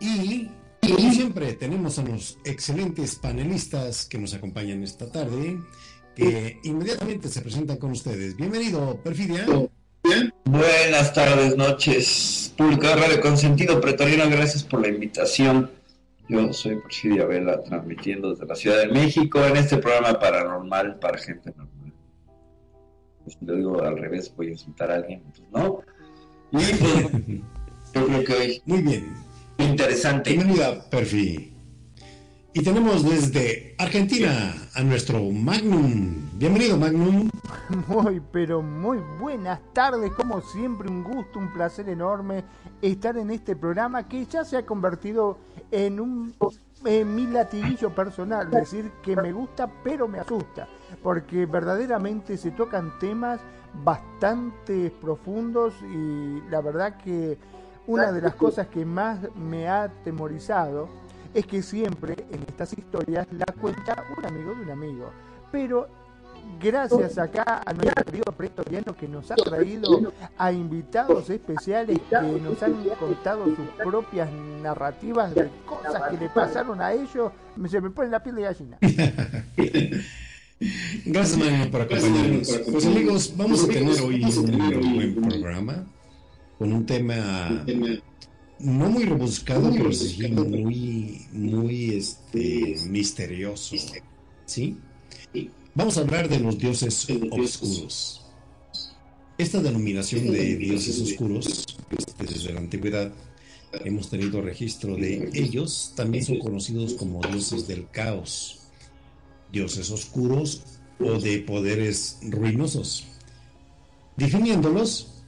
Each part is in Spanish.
Y, como siempre, tenemos a los excelentes panelistas que nos acompañan esta tarde, que inmediatamente se presentan con ustedes. Bienvenido, Perfidia. Buenas tardes, noches. Pública Radio Consentido Pretoriano, gracias por la invitación. Yo soy Perfidia Vela, transmitiendo desde la Ciudad de México en este programa paranormal para gente normal. Pues, lo digo al revés, voy a insultar a alguien, pues no. Y pues, yo creo que hoy Muy bien. interesante. Bienvenida, Perfi. Y tenemos desde Argentina a nuestro Magnum. Bienvenido, Magnum. Muy, pero muy buenas tardes, como siempre, un gusto, un placer enorme estar en este programa que ya se ha convertido en un en mi latiguillo personal, es decir, que me gusta pero me asusta, porque verdaderamente se tocan temas bastante profundos y la verdad que una de las cosas que más me ha atemorizado es que siempre en estas historias la cuenta un amigo de un amigo, pero gracias acá a nuestro querido pretoriano que nos ha traído a invitados especiales que nos han contado sus propias narrativas de cosas que le pasaron a ellos, me- se me pone la piel de gallina. Gracias, Magnum, por acompañarnos. Pues, amigos, vamos a tener hoy un buen programa con un tema no muy rebuscado, pero sí muy, muy este, misterioso. ¿Sí? Vamos a hablar de los dioses oscuros. Esta denominación de dioses oscuros, este, desde la antigüedad, hemos tenido registro de ellos, también son conocidos como dioses del caos, dioses oscuros o de poderes ruinosos. Definiéndolos,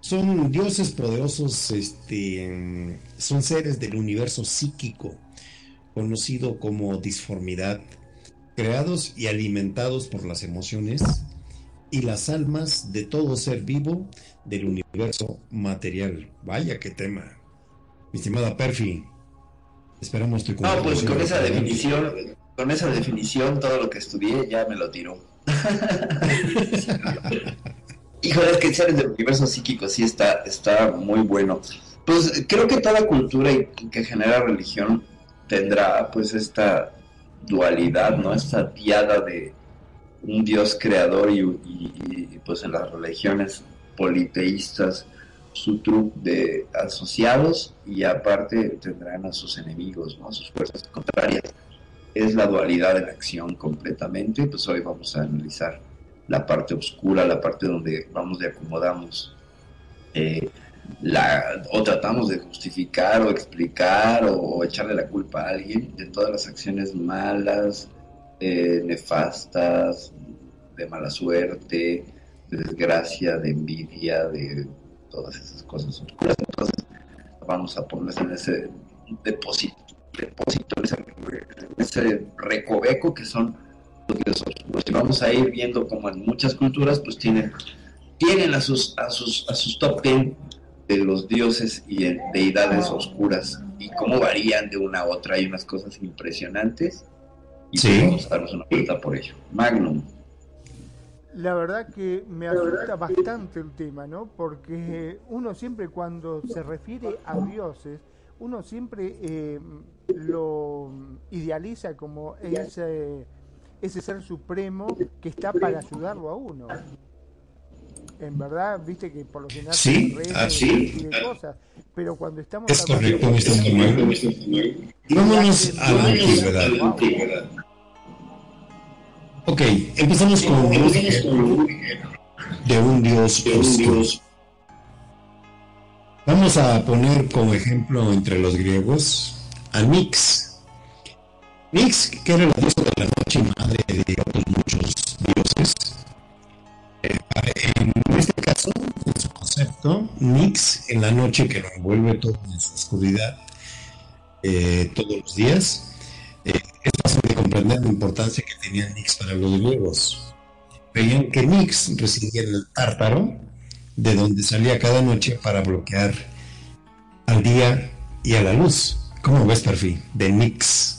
son dioses poderosos, este, son seres del universo psíquico, conocido como disformidad, creados y alimentados por las emociones y las almas de todo ser vivo del universo material. Vaya qué tema. Mi estimada Perfi, esperamos tu No, pues con esa definición, con esa definición, todo lo que estudié ya me lo tiró. Híjole, es que seres del universo psíquico sí está, está muy bueno. Pues creo que toda cultura que genera religión tendrá pues esta dualidad, ¿no? Esta diada de un Dios creador y, pues en las religiones politeístas su truc de asociados y aparte tendrán a sus enemigos, ¿no? A sus fuerzas contrarias. Es la dualidad la acción completamente, pues hoy vamos a analizar la parte oscura, la parte donde vamos y acomodamos eh, o tratamos de justificar o explicar o, echarle la culpa a alguien de todas las acciones malas, eh, nefastas, de mala suerte, de desgracia, de envidia, de todas esas cosas oscuras. Entonces vamos a ponerlas en ese depósito, depósito en ese recoveco que son los oscuros. Y vamos a ir viendo como en muchas culturas pues tienen, tienen a sus, a sus, a sus top ten de los dioses y de deidades oscuras y cómo varían de una a otra. Hay unas cosas impresionantes y Sí. pues vamos a darnos una vuelta por ello. Magnum. La verdad que me asusta bastante el tema, ¿no? Porque uno siempre cuando se refiere a dioses, uno siempre eh, lo idealiza como ese ese ser supremo que está para ayudarlo a uno. En verdad, viste que por lo general sí, así. de cosas, pero cuando estamos es correcto, Y vámonos a la antigüedad. Ok, empezamos con un de un dios oscuro. Vamos a poner como ejemplo entre los griegos a Nix. Nix, que era la diosa de la noche y madre de otros muchos dioses. Eh, en este caso, en su concepto, Nix en la noche que lo envuelve todo en su oscuridad eh, todos los días, eh, es fácil de comprender la importancia que tenía Nix para los griegos. Veían que Nix residía en el Tártaro, de donde salía cada noche para bloquear al día y a la luz. ¿Cómo ves, Perfil? De Nix.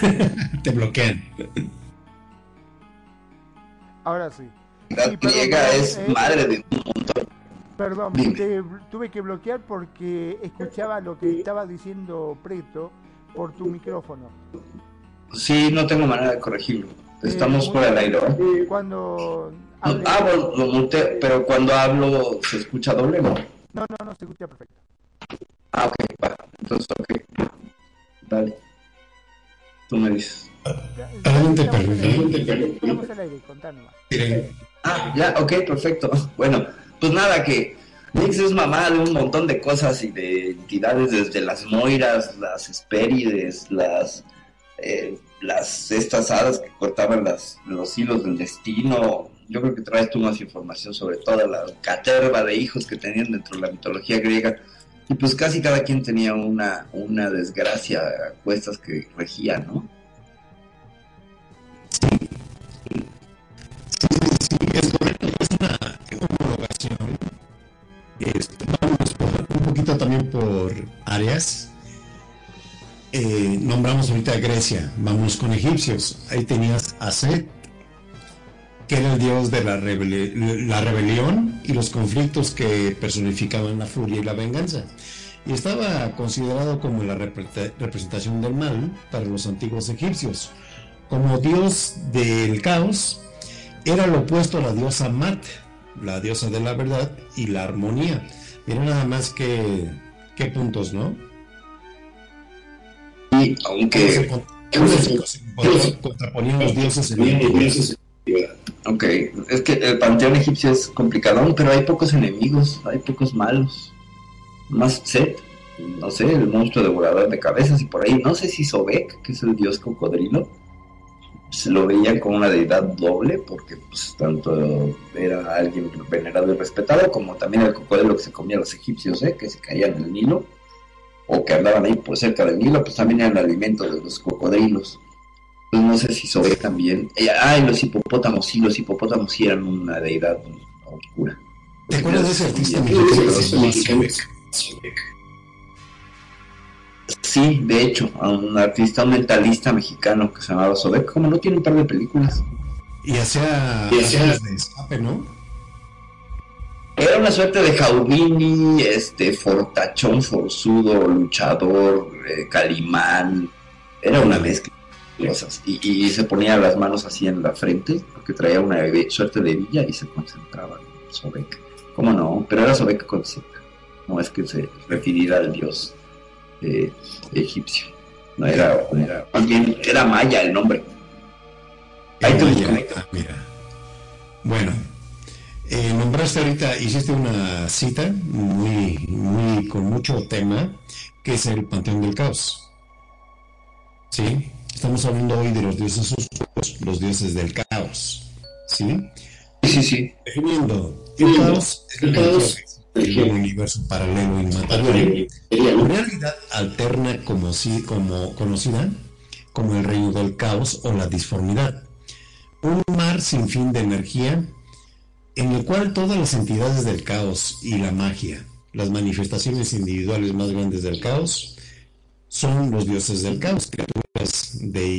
Te bloquean. Ahora sí. La griega es eh, madre de un montón. Perdón, tuve que bloquear porque escuchaba lo que estaba diciendo Preto por tu micrófono. Sí, no tengo manera de corregirlo. Estamos por el aire. Cuando Ah, lo monté, pero cuando hablo se escucha doble, ¿no? No, no, no, se escucha perfecto. Ah, ok, va. Entonces, ok. Dale. Tú me dices. Adelante, al aire, contanos Ah, ya, ok, perfecto. Bueno, pues nada, que Nix es mamá de un montón de cosas y de entidades, desde las moiras, las espérides, las eh, las estas hadas que cortaban las, los hilos del destino. Yo creo que traes tú más información sobre toda la caterva de hijos que tenían dentro de la mitología griega. Y pues casi cada quien tenía una, una desgracia a cuestas que regía, ¿no? Sí, sí, sí, es correcto. Es una homologación. Este, vamos un poquito también por áreas eh, nombramos ahorita a Grecia, vamos con egipcios. Ahí tenías a Set, que era el dios de la, la rebelión y los conflictos que personificaban la furia y la venganza. Y estaba considerado como la representación del mal para los antiguos egipcios. Como dios del caos, era lo opuesto a la diosa Mat, la diosa de la verdad y la armonía. Mira nada más que, qué puntos, ¿no? aunque... contraponían los dioses en Ok, es que el panteón egipcio es complicadón, pero hay pocos enemigos, hay pocos malos. Más Set, no sé, el monstruo devorador de cabezas y por ahí, no sé si Sobek, que es el dios cocodrilo, se lo veían como una deidad doble, porque pues tanto era alguien venerado y respetado, como también el cocodrilo que se comía a los egipcios, ¿eh? que se caían en el Nilo o que andaban ahí por cerca del Nilo, pues también eran alimento de los cocodrilos. No sé si sobre también. Eh, ah, los hipopótamos, sí, los hipopótamos sí eran una deidad oscura. ¿Te acuerdas de ese artista mexicano? Sí, de hecho, a un artista, un mentalista mexicano que se llamaba Sobek, como no tiene un par de películas. Y hacía, de escape, ¿no? Era una suerte de Jaudini, este, fortachón, forzudo, luchador, eh, calimán. Era una mezcla cosas. Y, se ponía las manos así en la frente, porque traía una suerte de villa y se concentraba en Sobek. ¿Cómo no? Pero era Sobek concepto. No es que se refiriera al dios eh, egipcio. No era, era, era maya el nombre. Ahí te ah, mira. Bueno, eh, nombraste ahorita, hiciste una cita muy, muy, con mucho tema, que es el Panteón del Caos. ¿Sí? Estamos hablando hoy de los dioses oscuros, los dioses del caos. ¿Sí? Sí, sí. Definiendo, el caos es el caos el universo paralelo inmaterial, realidad alterna como, si, como conocida como el reino del caos o la disformidad. Un mar sin fin de energía en el cual todas las entidades del caos y la magia, las manifestaciones individuales más grandes del caos, son los dioses del caos, criaturas de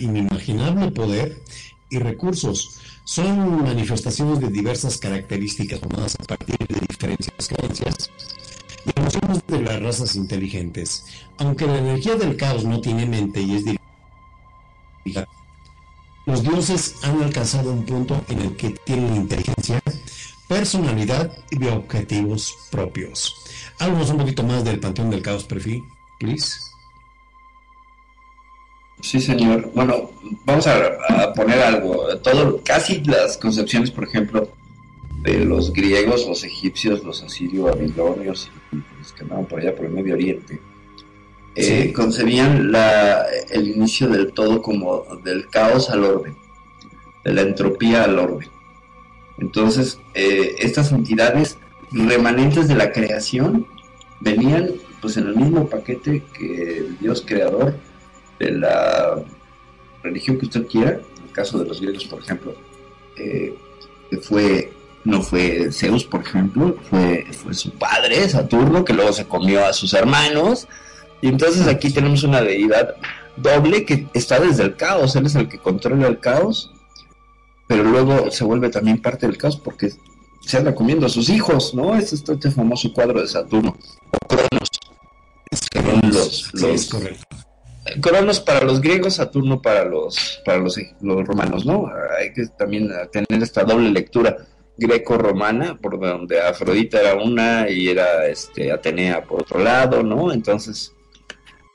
inimaginable poder y recursos. Son manifestaciones de diversas características tomadas a partir de diferentes creencias. Y somos de las razas inteligentes. Aunque la energía del caos no tiene mente y es dirigida, los dioses han alcanzado un punto en el que tienen inteligencia, personalidad y objetivos propios. Háblanos un poquito más del Panteón del Caos, Perfil, please. Sí, señor. Bueno, vamos a, poner algo. Todo, casi las concepciones, por ejemplo, de los griegos, los egipcios, los asirios, babilonios y los que andaban por allá por el Medio Oriente, eh, concebían la, el inicio del todo como del caos al orden, de la entropía al orden. Entonces, eh, estas entidades remanentes de la creación venían pues en el mismo paquete que el Dios creador de la religión que usted quiera, en el caso de los griegos, por ejemplo, eh, fue no fue Zeus, por ejemplo, fue, fue su padre, Saturno, que luego se comió a sus hermanos. Y entonces aquí tenemos una deidad doble que está desde el caos, él es el que controla el caos, pero luego se vuelve también parte del caos porque se anda comiendo a sus hijos, ¿no? Este es este famoso cuadro de Saturno, o Cronos. Cronos, los, Cronos para los griegos, Saturno para los para los, los, romanos, ¿no? Hay que también tener esta doble lectura greco-romana, por donde Afrodita era una y era este Atenea por otro lado, ¿no? Entonces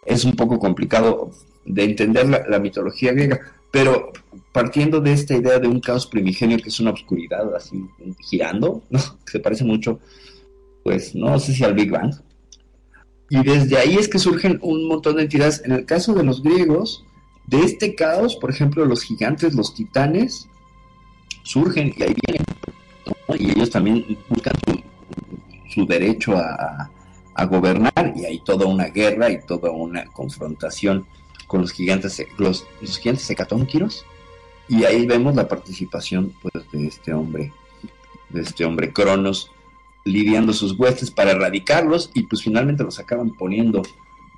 es un poco complicado de entender la, la mitología griega, pero partiendo de esta idea de un caos primigenio que es una oscuridad así girando, ¿no? que se parece mucho, pues no sé si al Big Bang. Y desde ahí es que surgen un montón de entidades. En el caso de los griegos, de este caos, por ejemplo, los gigantes, los titanes, surgen y ahí vienen. Y ellos también buscan su, derecho a, gobernar y hay toda una guerra y toda una confrontación con los gigantes, los, gigantes y ahí vemos la participación pues, de este hombre, de este hombre Cronos, lidiando sus huestes para erradicarlos y pues finalmente los acaban poniendo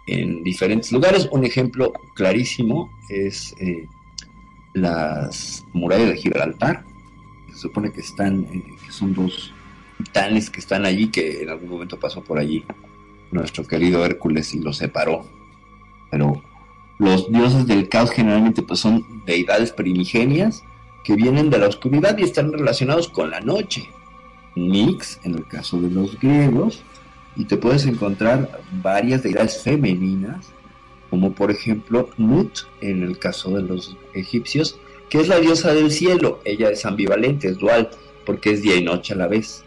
en diferentes lugares. Un ejemplo clarísimo es eh, las murallas de Gibraltar. Se supone que están, eh, que son dos titanes que están allí, que en algún momento pasó por allí nuestro querido Hércules y los separó. Pero los dioses del caos generalmente pues son deidades primigenias que vienen de la oscuridad y están relacionados con la noche. Nix, en el caso de los griegos, y te puedes encontrar varias deidades femeninas, como por ejemplo Nut, en el caso de los egipcios, que es la diosa del cielo. Ella es ambivalente, es dual, porque es día y noche a la vez.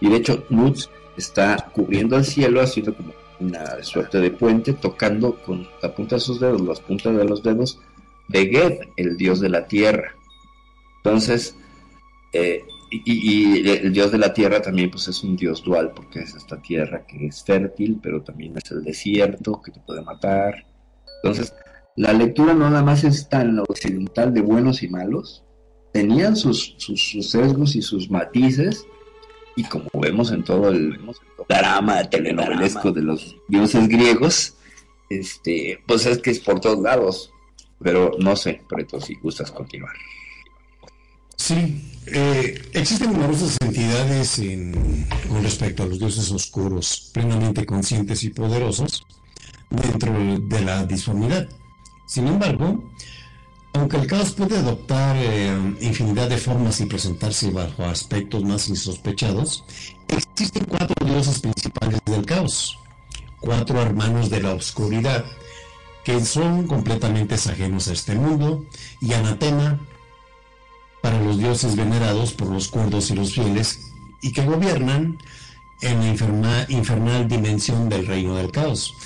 Y de hecho, Nut está cubriendo el cielo, haciendo como una suerte de puente, tocando con la punta de sus dedos, las puntas de los dedos, de Ged, el dios de la tierra. Entonces, eh, y, el dios de la tierra también pues es un dios dual, porque es esta tierra que es fértil, pero también es el desierto que te puede matar. Entonces, la lectura no nada más es tan occidental de buenos y malos, tenían sus, sus sesgos y sus matices, y como vemos en todo el drama telenovelesco de los dioses griegos, este, pues es que es por todos lados. Pero no sé, Preto, si gustas continuar. Sí, eh, existen numerosas entidades con respecto a los dioses oscuros, plenamente conscientes y poderosos, dentro de la disformidad. Sin embargo, aunque el caos puede adoptar eh, infinidad de formas y presentarse bajo aspectos más insospechados, existen cuatro dioses principales del caos, cuatro hermanos de la oscuridad, que son completamente ajenos a este mundo, y anatema para los dioses venerados por los cuerdos y los fieles, y que gobiernan en la infernal dimensión del reino del caos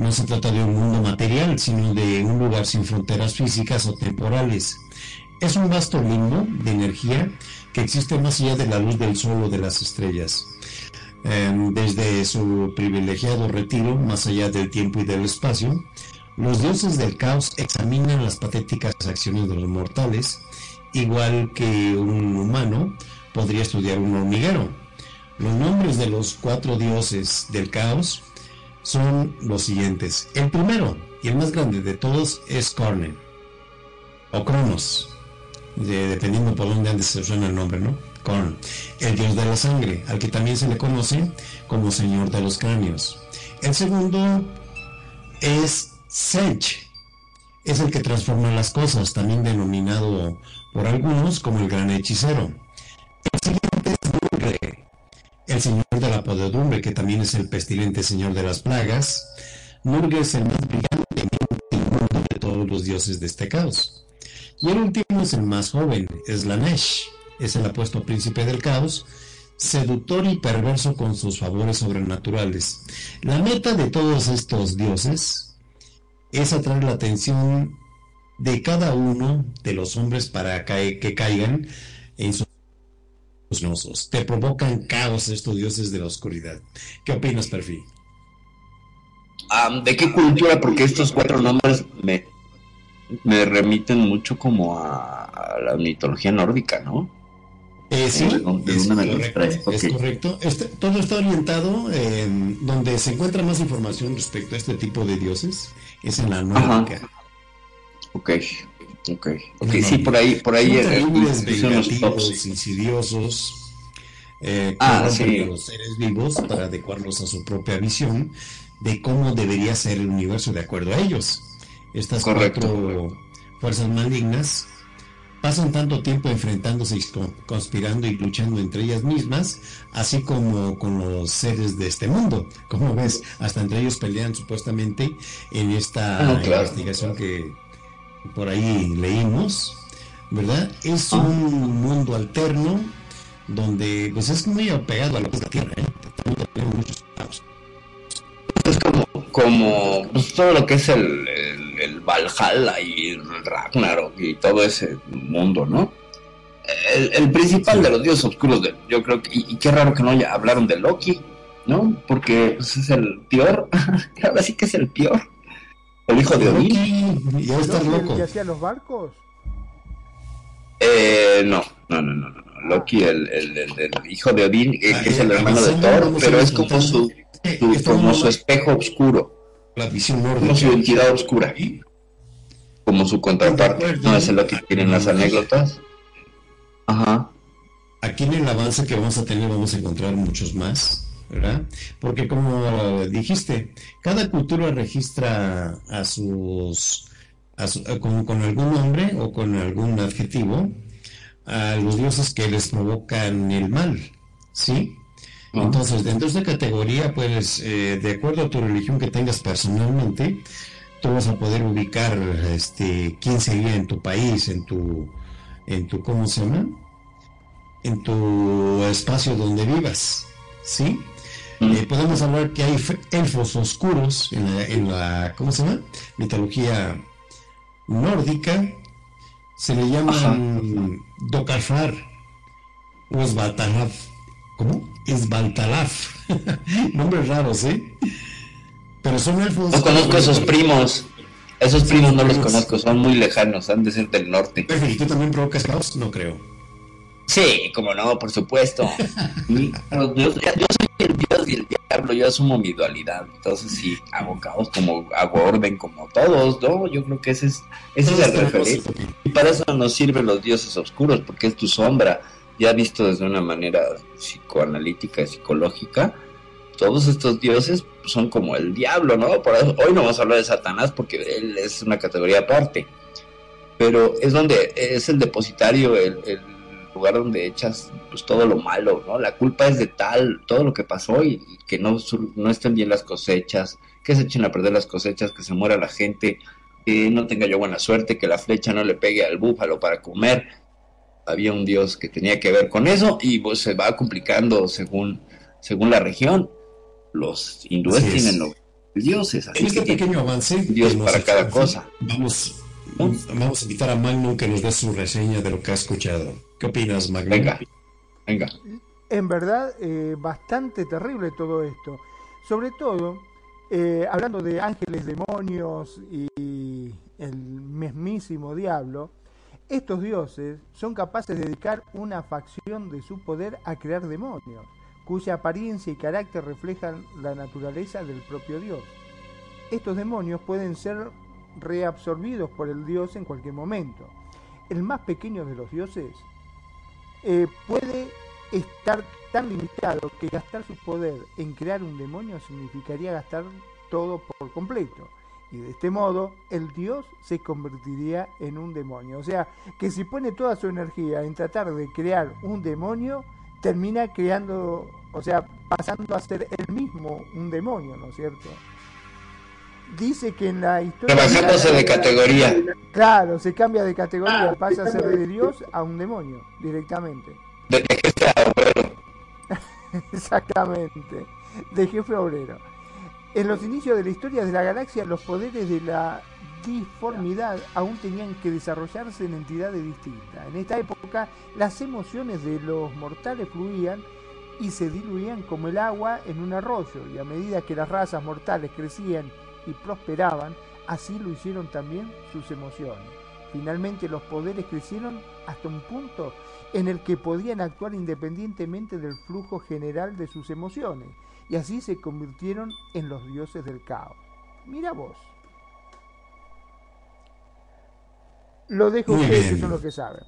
no se trata de un mundo material, sino de un lugar sin fronteras físicas o temporales. Es un vasto limbo de energía que existe más allá de la luz del sol o de las estrellas. Em, desde su privilegiado retiro, más allá del tiempo y del espacio, los dioses del caos examinan las patéticas acciones de los mortales, igual que un humano podría estudiar un hormiguero. Los nombres de los cuatro dioses del caos son los siguientes. El primero y el más grande de todos es Cornen o Cronos, dependiendo por dónde se suena el nombre, ¿no? Korn, el dios de la sangre, al que también se le conoce como señor de los cráneos. El segundo es Sench, es el que transforma las cosas, también denominado por algunos como el gran hechicero. El siguiente es el señor de la podedumbre, que también es el pestilente señor de las plagas. Nurgle es el más brillante de todos los dioses de este caos. Y el último es el más joven, Slanesh, es el apuesto príncipe del caos, seductor y perverso con sus favores sobrenaturales. La meta de todos estos dioses es atraer la atención de cada uno de los hombres para que caigan en sus nosos. Te provocan caos estos dioses de la oscuridad. ¿Qué opinas, Perfil? ¿De qué cultura? Porque estos cuatro nombres me, me remiten mucho como a la mitología nórdica, ¿no? Eh, sí, es, correcto, Este, todo está orientado en donde se encuentra más información respecto a este tipo de dioses, es en la nórdica. Ok, ok, ok, sí, por ahí, por ahí eh, los insidiosos, eh, ah, sí. los seres vivos para adecuarlos a su propia visión de cómo debería ser el universo de acuerdo a ellos. Estas cuatro fuerzas malignas pasan tanto tiempo enfrentándose y conspirando y luchando entre ellas mismas, así como con los seres de este mundo. Como ves, hasta entre ellos pelean supuestamente en esta ah, investigación que por ahí leímos, ¿verdad? Es ah. un mundo alterno donde pues es muy apegado a lo que es la Tierra, ¿eh? Es como, como pues, todo lo que es el el Valhalla y el Ragnarok y todo ese mundo, ¿no? El, principal de los dioses oscuros, de, yo creo que, y, qué raro que no haya, hablaron de Loki, ¿no? Porque pues, es el peor, ahora sí que es el peor, el hijo de Odín. Ya estás loco. ¿Que hacía los barcos? Eh, no, no, no, no, no. Loki, el, el, el, hijo de Odín, eh, que es el hermano de Thor, pero es como su, su como su espejo oscuro la visión Como su entidad oscura. Como su contraparte. No es lo que tienen las anécdotas. Ajá. Aquí en el avance que vamos a tener vamos a encontrar muchos más, ¿verdad? Porque como dijiste, cada cultura registra a sus, con, algún nombre o con algún adjetivo a los dioses que les provocan el mal, ¿sí? Entonces, dentro de esta categoría, pues, eh, de acuerdo a tu religión que tengas personalmente, tú vas a poder ubicar este, quién sería en tu país, en tu, en tu, ¿cómo se llama? En tu espacio donde vivas, ¿sí? Eh, podemos hablar que hay elfos oscuros en la, en la, ¿cómo se llama? Mitología nórdica. Se le llaman Dokarfar o Svataraf. ¿Cómo? Esbaltalaf. Nombres raros, ¿eh? Pero son elfos. No conozco a esos primos. Esos primos no los conozco, son muy lejanos, han de ser del norte. ¿Y tú también provocas caos? No creo. Sí, como no, por supuesto. yo, soy el dios y el diablo, yo asumo mi dualidad. Entonces sí, hago caos como hago orden como todos, ¿no? Yo creo que ese es, ese es el referente. Y para eso nos sirven los dioses oscuros, porque es tu sombra ya visto desde una manera psicoanalítica y psicológica, todos estos dioses son como el diablo, ¿no? Por eso, hoy no vamos a hablar de Satanás porque él es una categoría aparte, pero es donde es el depositario, el, lugar donde echas pues todo lo malo, ¿no? La culpa es de tal, todo lo que pasó y, que no, no estén bien las cosechas, que se echen a perder las cosechas, que se muera la gente, que no tenga yo buena suerte, que la flecha no le pegue al búfalo para comer, había un dios que tenía que ver con eso y pues se va complicando según, según la región. Los hindúes tienen los dioses. Así en este pequeño avance, Dios para cada cosa. Vamos, vamos a invitar a Magnum que nos dé su reseña de lo que ha escuchado. ¿Qué opinas, Magnum? Venga, venga. En verdad, eh, bastante terrible todo esto. Sobre todo, eh, hablando de ángeles, demonios y el mismísimo diablo, estos dioses son capaces de dedicar una facción de su poder a crear demonios, cuya apariencia y carácter reflejan la naturaleza del propio dios. Estos demonios pueden ser reabsorbidos por el dios en cualquier momento. El más pequeño de los dioses eh, puede estar tan limitado que gastar su poder en crear un demonio significaría gastar todo por completo. Y de este modo, el dios se convertiría en un demonio. O sea, que si pone toda su energía en tratar de crear un demonio, termina creando, o sea, pasando a ser él mismo un demonio, ¿no es cierto? Dice que en la historia... Rebajándose de categoría. Claro, se cambia de categoría, pasa a ser de dios a un demonio, directamente. De, jefe a obrero. Exactamente, de jefe a obrero. En los inicios de la historia de la galaxia, los poderes de la disformidad aún tenían que desarrollarse en entidades distintas. En esta época, las emociones de los mortales fluían y se diluían como el agua en un arroyo, y a medida que las razas mortales crecían y prosperaban, así lo hicieron también sus emociones. Finalmente los poderes crecieron hasta un punto en el que podían actuar independientemente del flujo general de sus emociones, y así se convirtieron en los dioses del caos. Mira vos. Lo dejo a ustedes, que son los que saben.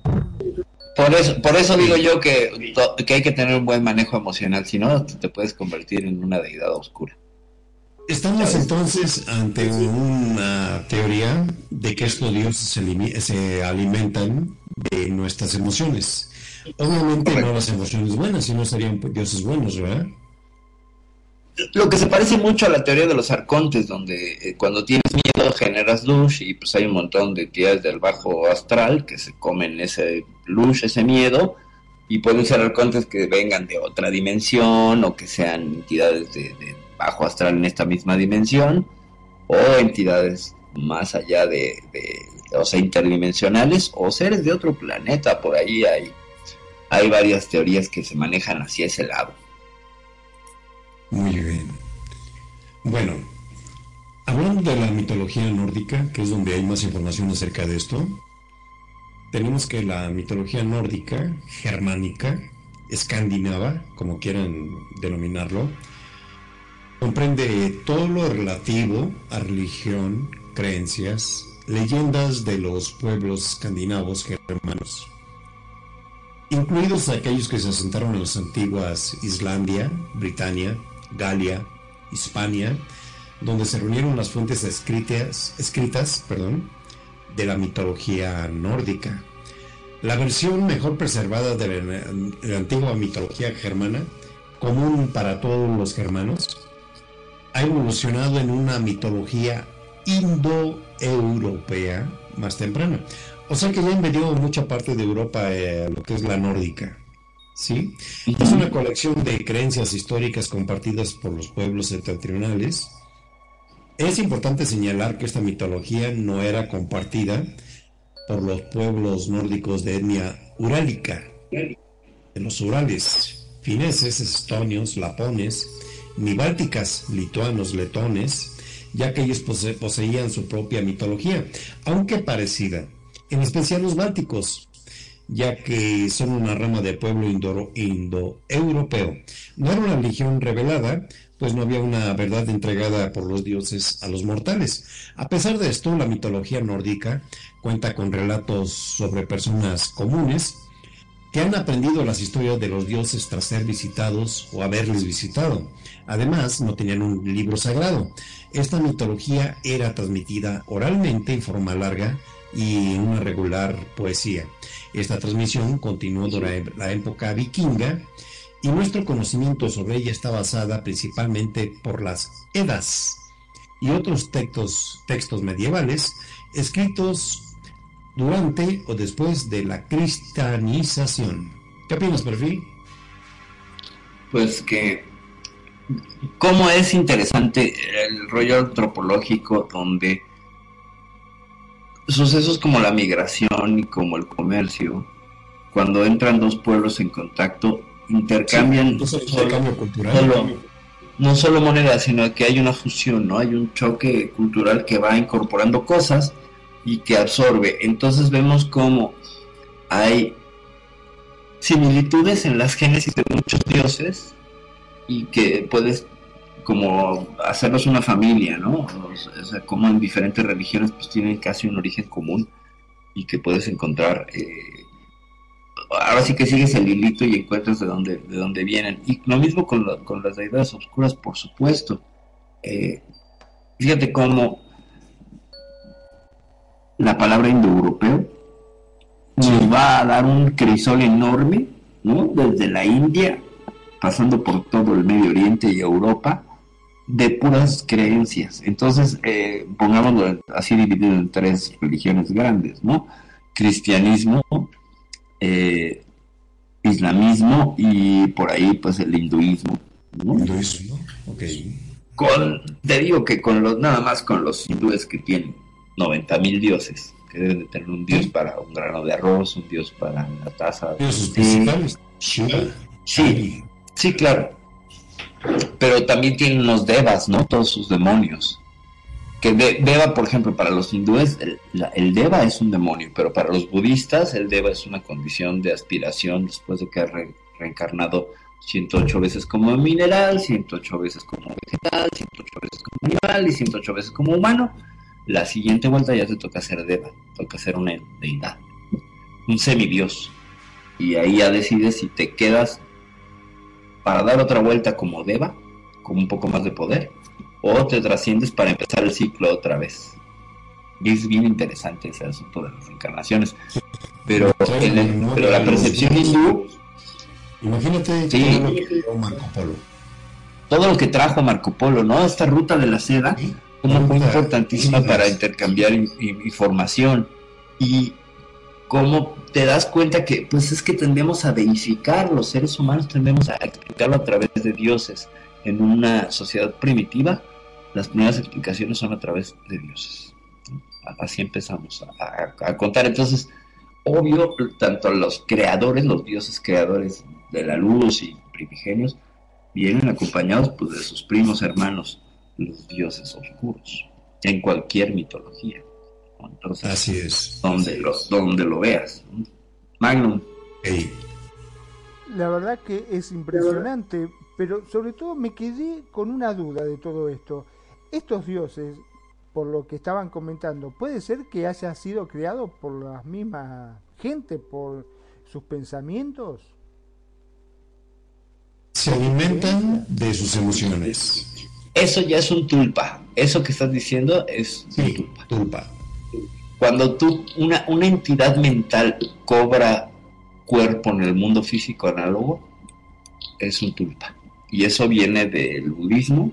Por eso, por eso digo yo que, que hay que tener un buen manejo emocional, si no te puedes convertir en una deidad oscura. Estamos entonces ante una teoría de que estos dioses se, alimentan de nuestras emociones. Obviamente no las emociones buenas, si no serían dioses buenos, ¿verdad? Lo que se parece mucho a la teoría de los arcontes, donde eh, cuando tienes miedo generas luz y pues hay un montón de entidades del bajo astral que se comen ese luz, ese miedo, y pueden ser arcontes que vengan de otra dimensión o que sean entidades de bajo astral en esta misma dimensión o entidades más allá de, o sea, interdimensionales o seres de otro planeta. Por ahí hay, hay varias teorías que se manejan hacia ese lado. Muy bien. Bueno, hablando de la mitología nórdica, que es donde hay más información acerca de esto, tenemos que la mitología nórdica, germánica, escandinava, como quieran denominarlo, comprende todo lo relativo a religión, creencias, leyendas de los pueblos escandinavos germanos, incluidos aquellos que se asentaron en las antiguas Islandia, Britania, Galia, Hispania, donde se reunieron las fuentes escritas, de la mitología nórdica. La versión mejor preservada de la antigua mitología germana, común para todos los germanos, ha evolucionado en una mitología indoeuropea más temprana. O sea que ya invadió mucha parte de Europa eh, lo que es la nórdica. ¿sí? Es una colección de creencias históricas compartidas por los pueblos septentrionales. Es importante señalar que esta mitología no era compartida por los pueblos nórdicos de etnia urálica, de los Urales, fineses, estonios, lapones, ni bálticas, lituanos, letones, ya que ellos poseían su propia mitología, aunque parecida, en especial los bálticos, ya que son una rama de pueblo indoeuropeo. no era una religión revelada, pues no había una verdad entregada por los dioses a los mortales. A pesar de esto, la mitología nórdica cuenta con relatos sobre personas comunes que han aprendido las historias de los dioses tras ser visitados o haberles visitado. Además, no tenían un libro sagrado. Esta mitología era transmitida oralmente en forma larga y en una regular poesía. Esta transmisión continuó durante la época vikinga y nuestro conocimiento sobre ella está basada principalmente por las Edas y otros textos, textos medievales escritos durante o después de la cristianización. ¿Qué opinas, Perfil? Pues que cómo es interesante el rollo antropológico donde sucesos como la migración y como el comercio, cuando entran dos pueblos en contacto, intercambian solo, cultural, no solo monedas, sino que hay una fusión, ¿no? Hay un choque cultural que va incorporando cosas y que absorbe. Entonces vemos cómo hay similitudes en las génesis de muchos dioses y que puedes como hacerlos una familia, ¿no? O sea, como en diferentes religiones pues tienen casi un origen común y que puedes encontrar, eh, ahora sí que sigues el hilito y encuentras de dónde, de dónde vienen. Y lo mismo con, con las deidades oscuras, por supuesto. Eh, fíjate cómo la palabra indoeuropeo nos va a dar un crisol enorme, ¿no? Desde la India, pasando por todo el Medio Oriente y Europa, de puras creencias. Entonces, eh, pongámoslo así dividido en tres religiones grandes, ¿no? Cristianismo, eh, islamismo y por ahí pues el hinduismo. Hinduismo, ok. Con, te digo que con los, nada más con los hindúes que tienen 90 mil dioses, que deben de tener un dios para un grano de arroz, un dios para una taza. Dioses principales, Sí, sí, claro. Pero también tienen los devas, ¿no? Todos sus demonios. Que Deva, por ejemplo, para los hindúes, el, Deva es un demonio, pero para los budistas, el Deva es una condición de aspiración después de que ha reencarnado 108 veces como mineral, 108 veces como vegetal, 108 veces como animal y 108 veces como humano. La siguiente vuelta ya te toca ser Deva, toca ser una deidad, un semidios. Y ahí ya decides si te quedas para dar otra vuelta como Deva, con un poco más de poder, o te trasciendes para empezar el ciclo otra vez. Y es bien interesante ese asunto de las encarnaciones. Pero, pero la percepción hindú. Imagínate todo lo que trajo Marco Polo. Todo lo que trajo Marco Polo, ¿no? Esta ruta de la seda, muy importantísima para intercambiar información. Y cómo te das cuenta que, pues es que tendemos a deificar, los seres humanos tendemos a explicarlo a través de dioses. En una sociedad primitiva, las primeras explicaciones son a través de dioses. Así empezamos a, contar. Entonces, obvio, tanto los creadores, los dioses creadores de la luz y primigenios, vienen acompañados pues, de sus primos hermanos, los dioses oscuros, en cualquier mitología. Así es. Donde lo, donde lo veas. Magnum. La verdad que es impresionante, pero sobre todo me quedé con una duda de todo esto. Estos dioses, por lo que estaban comentando, ¿puede ser que haya sido creado por la misma gente, por sus pensamientos? Se alimentan de sus emociones. Eso ya es un tulpa. Eso que estás diciendo es tulpa. tulpa cuando tú, una, una entidad mental cobra cuerpo en el mundo físico análogo, es un tulpa. Y eso viene del budismo,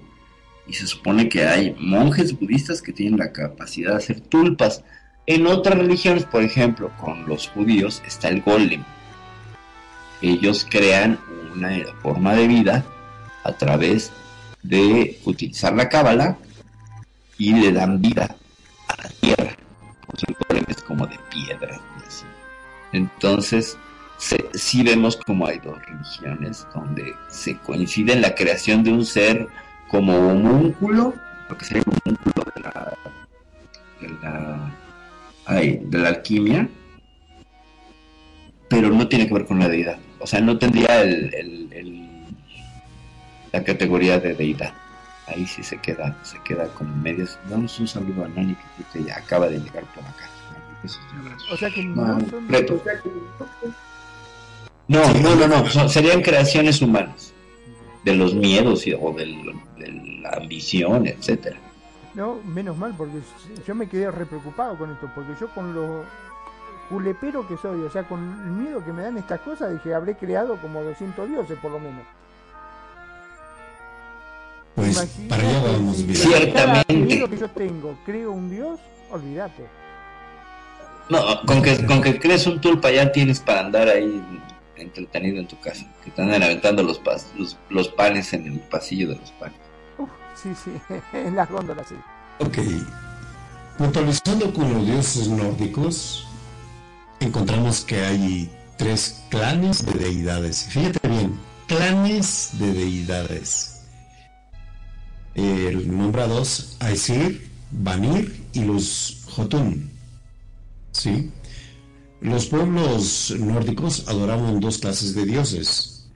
y se supone que hay monjes budistas que tienen la capacidad de hacer tulpas. En otras religiones, por ejemplo, con los judíos, está el golem. Ellos crean una forma de vida a través de utilizar la cábala y le dan vida a la tierra el es como de piedra. Entonces, sí vemos como hay dos religiones donde se coincide en la creación de un ser como homúnculo, lo que sería homúnculo de la, de la, de la alquimia, pero no tiene que ver con la deidad. O sea, no tendría el, el, la categoría de deidad ahí sí se queda, se queda como medias. Damos un saludo a Nani que creo que ya acaba de llegar por acá. O sea que no, no son... No, no, no, no, serían creaciones humanas, de los miedos y, o de la ambición, etcétera. No, menos mal, porque yo me quedé re preocupado con esto, porque yo con lo culepero que soy, o sea, con el miedo que me dan estas cosas, dije, habré creado como 200 dioses por lo menos. Pues para allá vamos Ciertamente. que yo tengo, creo un dios, olvídate. No, con que, con que crees un tulpa ya tienes para andar ahí entretenido en tu casa. Que te andan aventando los, los, los, panes en el pasillo de los panes. sí, sí, en las góndolas, sí. Ok. Puntualizando con los dioses nórdicos, encontramos que hay tres clanes de deidades. Fíjate bien, clanes de deidades el nombrados Aesir, Vanir y los Jotun. ¿Sí? Los pueblos nórdicos adoraban dos clases de dioses.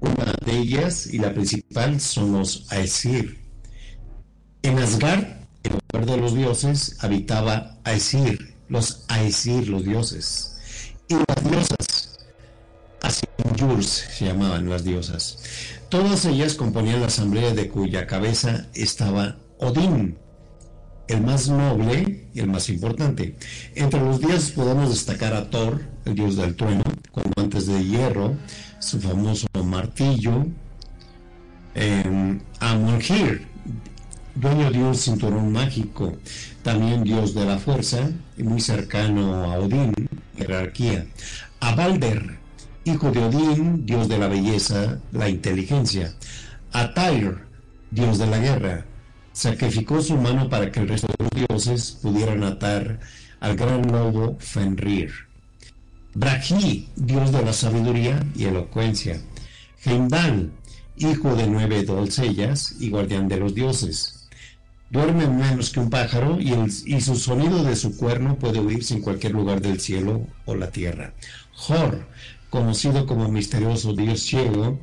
Una de ellas y la principal son los Aesir. En Asgard, en lugar de los dioses, habitaba Aesir, los Aesir, los dioses. Y las diosas, Yurs se llamaban las diosas. Todas ellas componían la asamblea de cuya cabeza estaba Odín, el más noble y el más importante. Entre los dioses podemos destacar a Thor, el dios del trueno, con guantes de hierro, su famoso martillo, eh, a Mongir, dueño de un cinturón mágico, también dios de la fuerza y muy cercano a Odín, jerarquía, a Balder, hijo de Odín, dios de la belleza, la inteligencia, a Tyr, dios de la guerra, sacrificó su mano para que el resto de los dioses pudieran atar al gran lobo Fenrir. Brahi, dios de la sabiduría y elocuencia. Heimdall, hijo de nueve doncellas y guardián de los dioses. Duerme menos que un pájaro y, y, su sonido de su cuerno puede oírse en cualquier lugar del cielo o la tierra. Hor, conocido como misterioso dios ciego,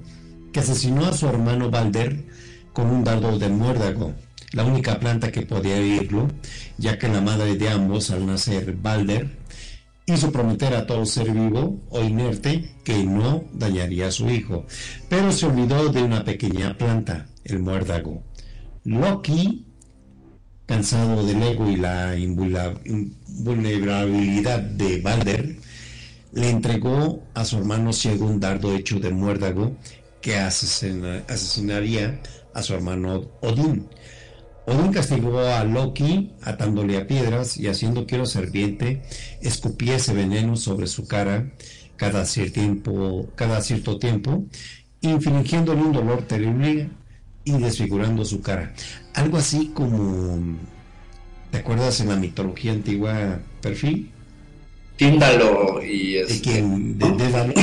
que asesinó a su hermano Balder con un dardo de muérdago, la única planta que podía oírlo, ya que la madre de ambos al nacer, Balder, hizo prometer a todo ser vivo o inerte que no dañaría a su hijo, pero se olvidó de una pequeña planta, el muérdago. Loki, cansado del ego y la invulnerabilidad de Balder, le entregó a su hermano ciego un dardo hecho de muérdago que asesina, asesinaría a su hermano Odín. Odín castigó a Loki atándole a piedras y haciendo que una serpiente escupiese veneno sobre su cara cada cierto tiempo, cada cierto tiempo un dolor terrible y desfigurando su cara. Algo así como, ¿te acuerdas en la mitología antigua Perfil? Tíndalo y ¿De quién? ¿De, de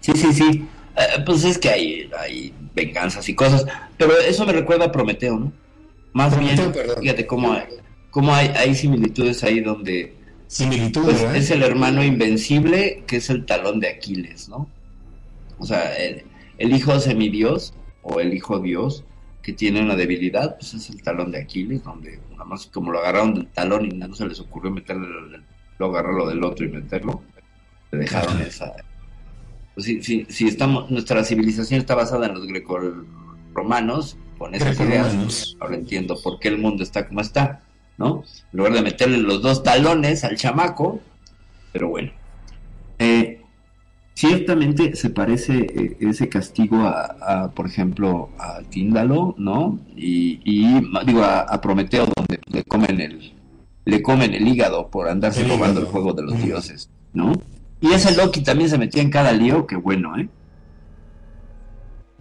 Sí, sí, sí. Eh, pues es que hay, hay venganzas y cosas, pero eso me recuerda a Prometeo, ¿no? Más Prometeo, bien, perdón. fíjate cómo hay, cómo hay, hay similitudes ahí donde Similitudes, pues, es el hermano invencible que es el talón de Aquiles, ¿no? O sea, el, el hijo semidios o el hijo dios que tiene una debilidad, pues es el talón de Aquiles, donde nada más como lo agarraron del talón y no se les ocurrió meterle, el- lo agarrarlo del otro y meterlo, dejaron esa... Pues si, si, si estamos, nuestra civilización está basada en los greco-romanos, con esas ideas, Grecorromanos. ahora entiendo por qué el mundo está como está, ¿no? En lugar de meterle los dos talones al chamaco, pero bueno. Eh, ciertamente se parece eh, ese castigo a, a, por ejemplo, a Tíndalo, ¿no? Y, digo, a, a Prometeo, donde le comen el le comen el hígado por andarse El robando hígado. el fuego de los dioses, ¿no? Y ese Loki también se metía en cada lío, que bueno, ¿eh?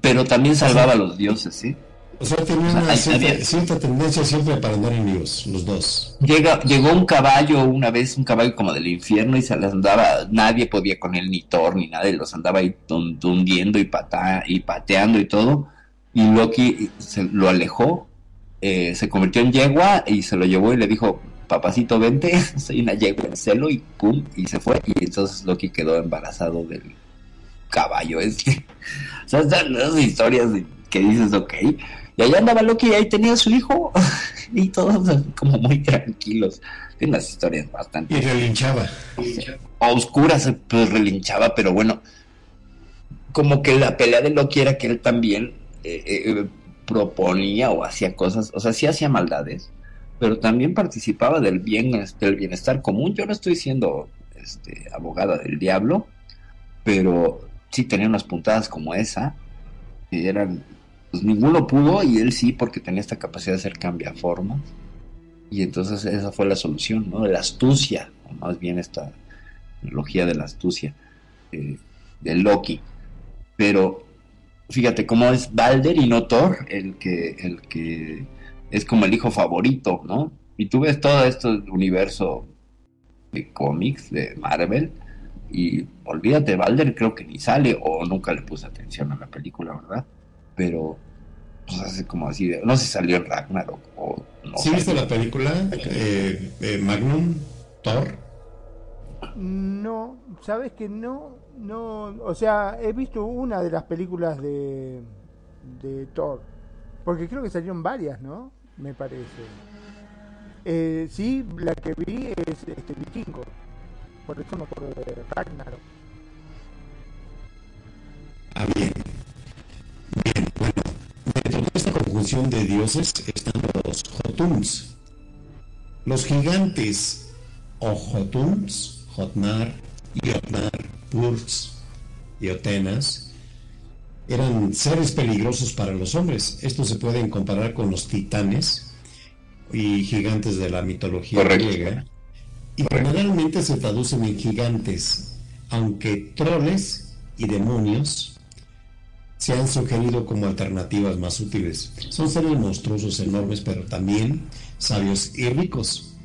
Pero también salvaba a los dioses, ¿sí? O sea, tenía O sea, una cierta, tendencia siempre para andar en líos, los dos. Llega, llegó un caballo una vez, un caballo como del infierno, y se las andaba, nadie podía con él, ni Thor, ni nada, y los andaba ahí tundiendo y, pata, y pateando y todo. Y Loki se lo alejó, eh, se convirtió en yegua y se lo llevó y le dijo, papacito, vente, soy una yegua en celo, y pum, y se fue. Y entonces Loki quedó embarazado del caballo. Es que, o sea, están esas historias que dices, ok. Y allá andaba Loki y ahí tenía a su hijo. y todos como muy tranquilos. Tiene unas historias bastante Y relinchaba. oscuras, pues relinchaba, pero bueno, como que la pelea de Loki era que él también eh, eh, proponía o hacía cosas, o sea, sí hacía maldades, pero también participaba del bien, del bienestar común. Yo no estoy siendo este, abogada del diablo, pero sí tenía unas puntadas como esa, que eran, pues ninguno pudo y él sí, porque tenía esta capacidad de hacer cambiaformas. Y entonces esa fue la solución, ¿no? La astucia, o más bien esta tecnología de la astucia eh, de Loki. Pero fíjate cómo es Balder y no Thor el que, el que es como el hijo favorito, ¿no? Y tú ves todo este universo de cómics de Marvel y olvídate, Balder creo que ni sale o nunca le puse atención a la película, ¿verdad? Pero pues hace como así, de- no sé si salió en Ragnarok o no. ¿Sí viste la película eh, eh, Magnum, Thor? No, sabes que no, no, o sea, he visto una de las películas de, de Thor, porque creo que salieron varias, ¿no? me parece. Eh, sí, la que vi es este, Vikingo. Por eso me acuerdo de Ragnarok. Ah, bien. Bien, bueno. Dentro de esta conjunción de dioses están los Jotuns. Los gigantes o Jotuns, Jotnar, Iotnar, Purs, Iotenas, eran seres peligrosos para los hombres. Estos se pueden comparar con los titanes y gigantes de la mitología griega. Y generalmente se traducen en gigantes, aunque troles y demonios se han sugerido como alternativas más útiles. Son seres monstruosos enormes, pero también sabios y ricos,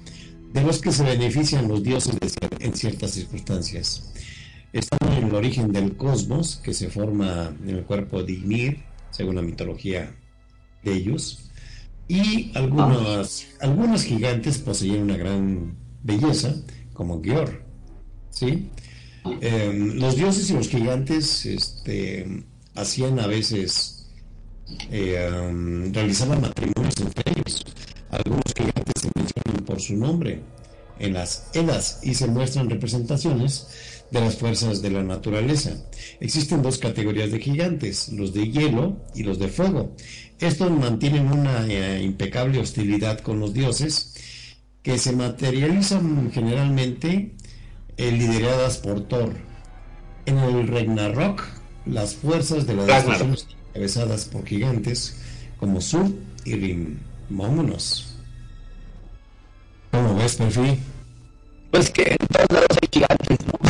de los que se benefician los dioses en ciertas circunstancias. Están el origen del cosmos, que se forma en el cuerpo de Ymir, según la mitología de ellos, y algunos, algunos gigantes poseían una gran belleza, como Gior. ¿sí? Em, los dioses y los gigantes este, hacían a veces, em, realizaban matrimonios entre ellos. Algunos gigantes se mencionan por su nombre en las Edas y se muestran representaciones de las fuerzas de la naturaleza. Existen dos categorías de gigantes, los de hielo y los de fuego. Estos mantienen una eh, impecable hostilidad con los dioses que se materializan generalmente eh, lideradas por Thor. En el Ragnarok, las fuerzas de las naciones encabezadas por gigantes como Sur y Rim. Vámonos. ¿Cómo ves, perfil? Pues que en todos lados hay gigantes, ¿no?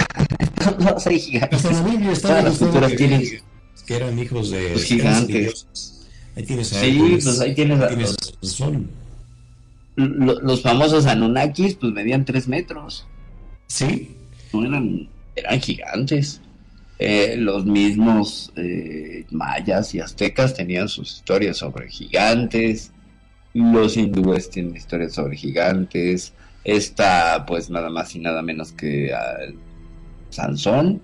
lados hay gigantes. Hasta la Biblia las culturas tienen que eran hijos de los gigantes. Ahí tienes a Sí, Hércules, pues ahí tienes, a- tienes los, a Sol. lo- los famosos Anunnakis, pues medían tres metros. Sí, No eran, eran gigantes. Eh, los mismos eh, mayas y aztecas tenían sus historias sobre gigantes. Los hindúes tienen historias sobre gigantes. Esta, pues nada más y nada menos que ah, Sansón.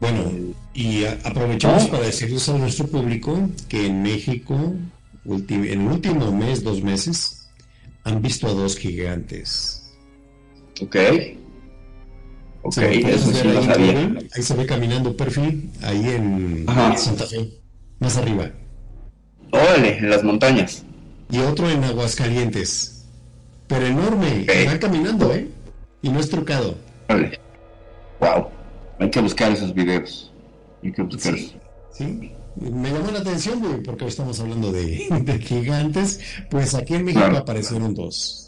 bueno, y a- aprovechamos ¿No? para decirles a nuestro público que en México, en el último mes, dos meses, han visto a dos gigantes. Ok. Ok, eso sí lo sabía. Ahí se ve caminando perfil, ahí en Ajá. Santa Fe, más arriba. Órale, en las montañas. Y otro en Aguascalientes, pero enorme, y va caminando, ¿eh? Y no es trucado. Órale. Wow. Hay que buscar esos videos. Hay que buscar Sí, sí. Me llamó la atención, güey, porque hoy estamos hablando de, de gigantes. Pues aquí en México Claro. aparecieron dos.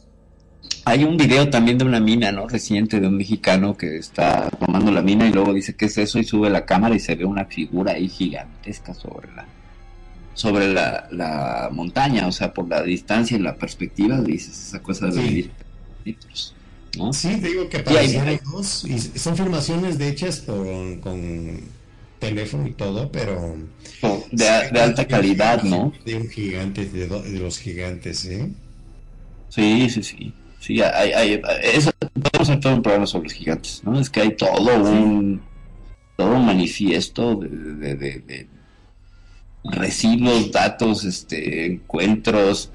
Hay un video también de una mina, ¿no? Reciente de un mexicano que está tomando la mina y luego dice qué es eso y sube la cámara y se ve una figura ahí gigantesca sobre la sobre la, la montaña, o sea, por la distancia y la perspectiva, dices, esa cosa debe Sí. medir metros, ¿no? Sí, te digo que Y hay- dos. Y son filmaciones de hechas por, con teléfono y todo, pero... O De, de alta calidad, ¿no? De un gigante, de, do- de los gigantes, ¿eh? Sí, sí, sí. Sí, hay, hay, eso, podemos hacer todo un programa sobre los gigantes, ¿no? Es que hay todo un todo un manifiesto de, de, de- de residuos, datos, este, encuentros,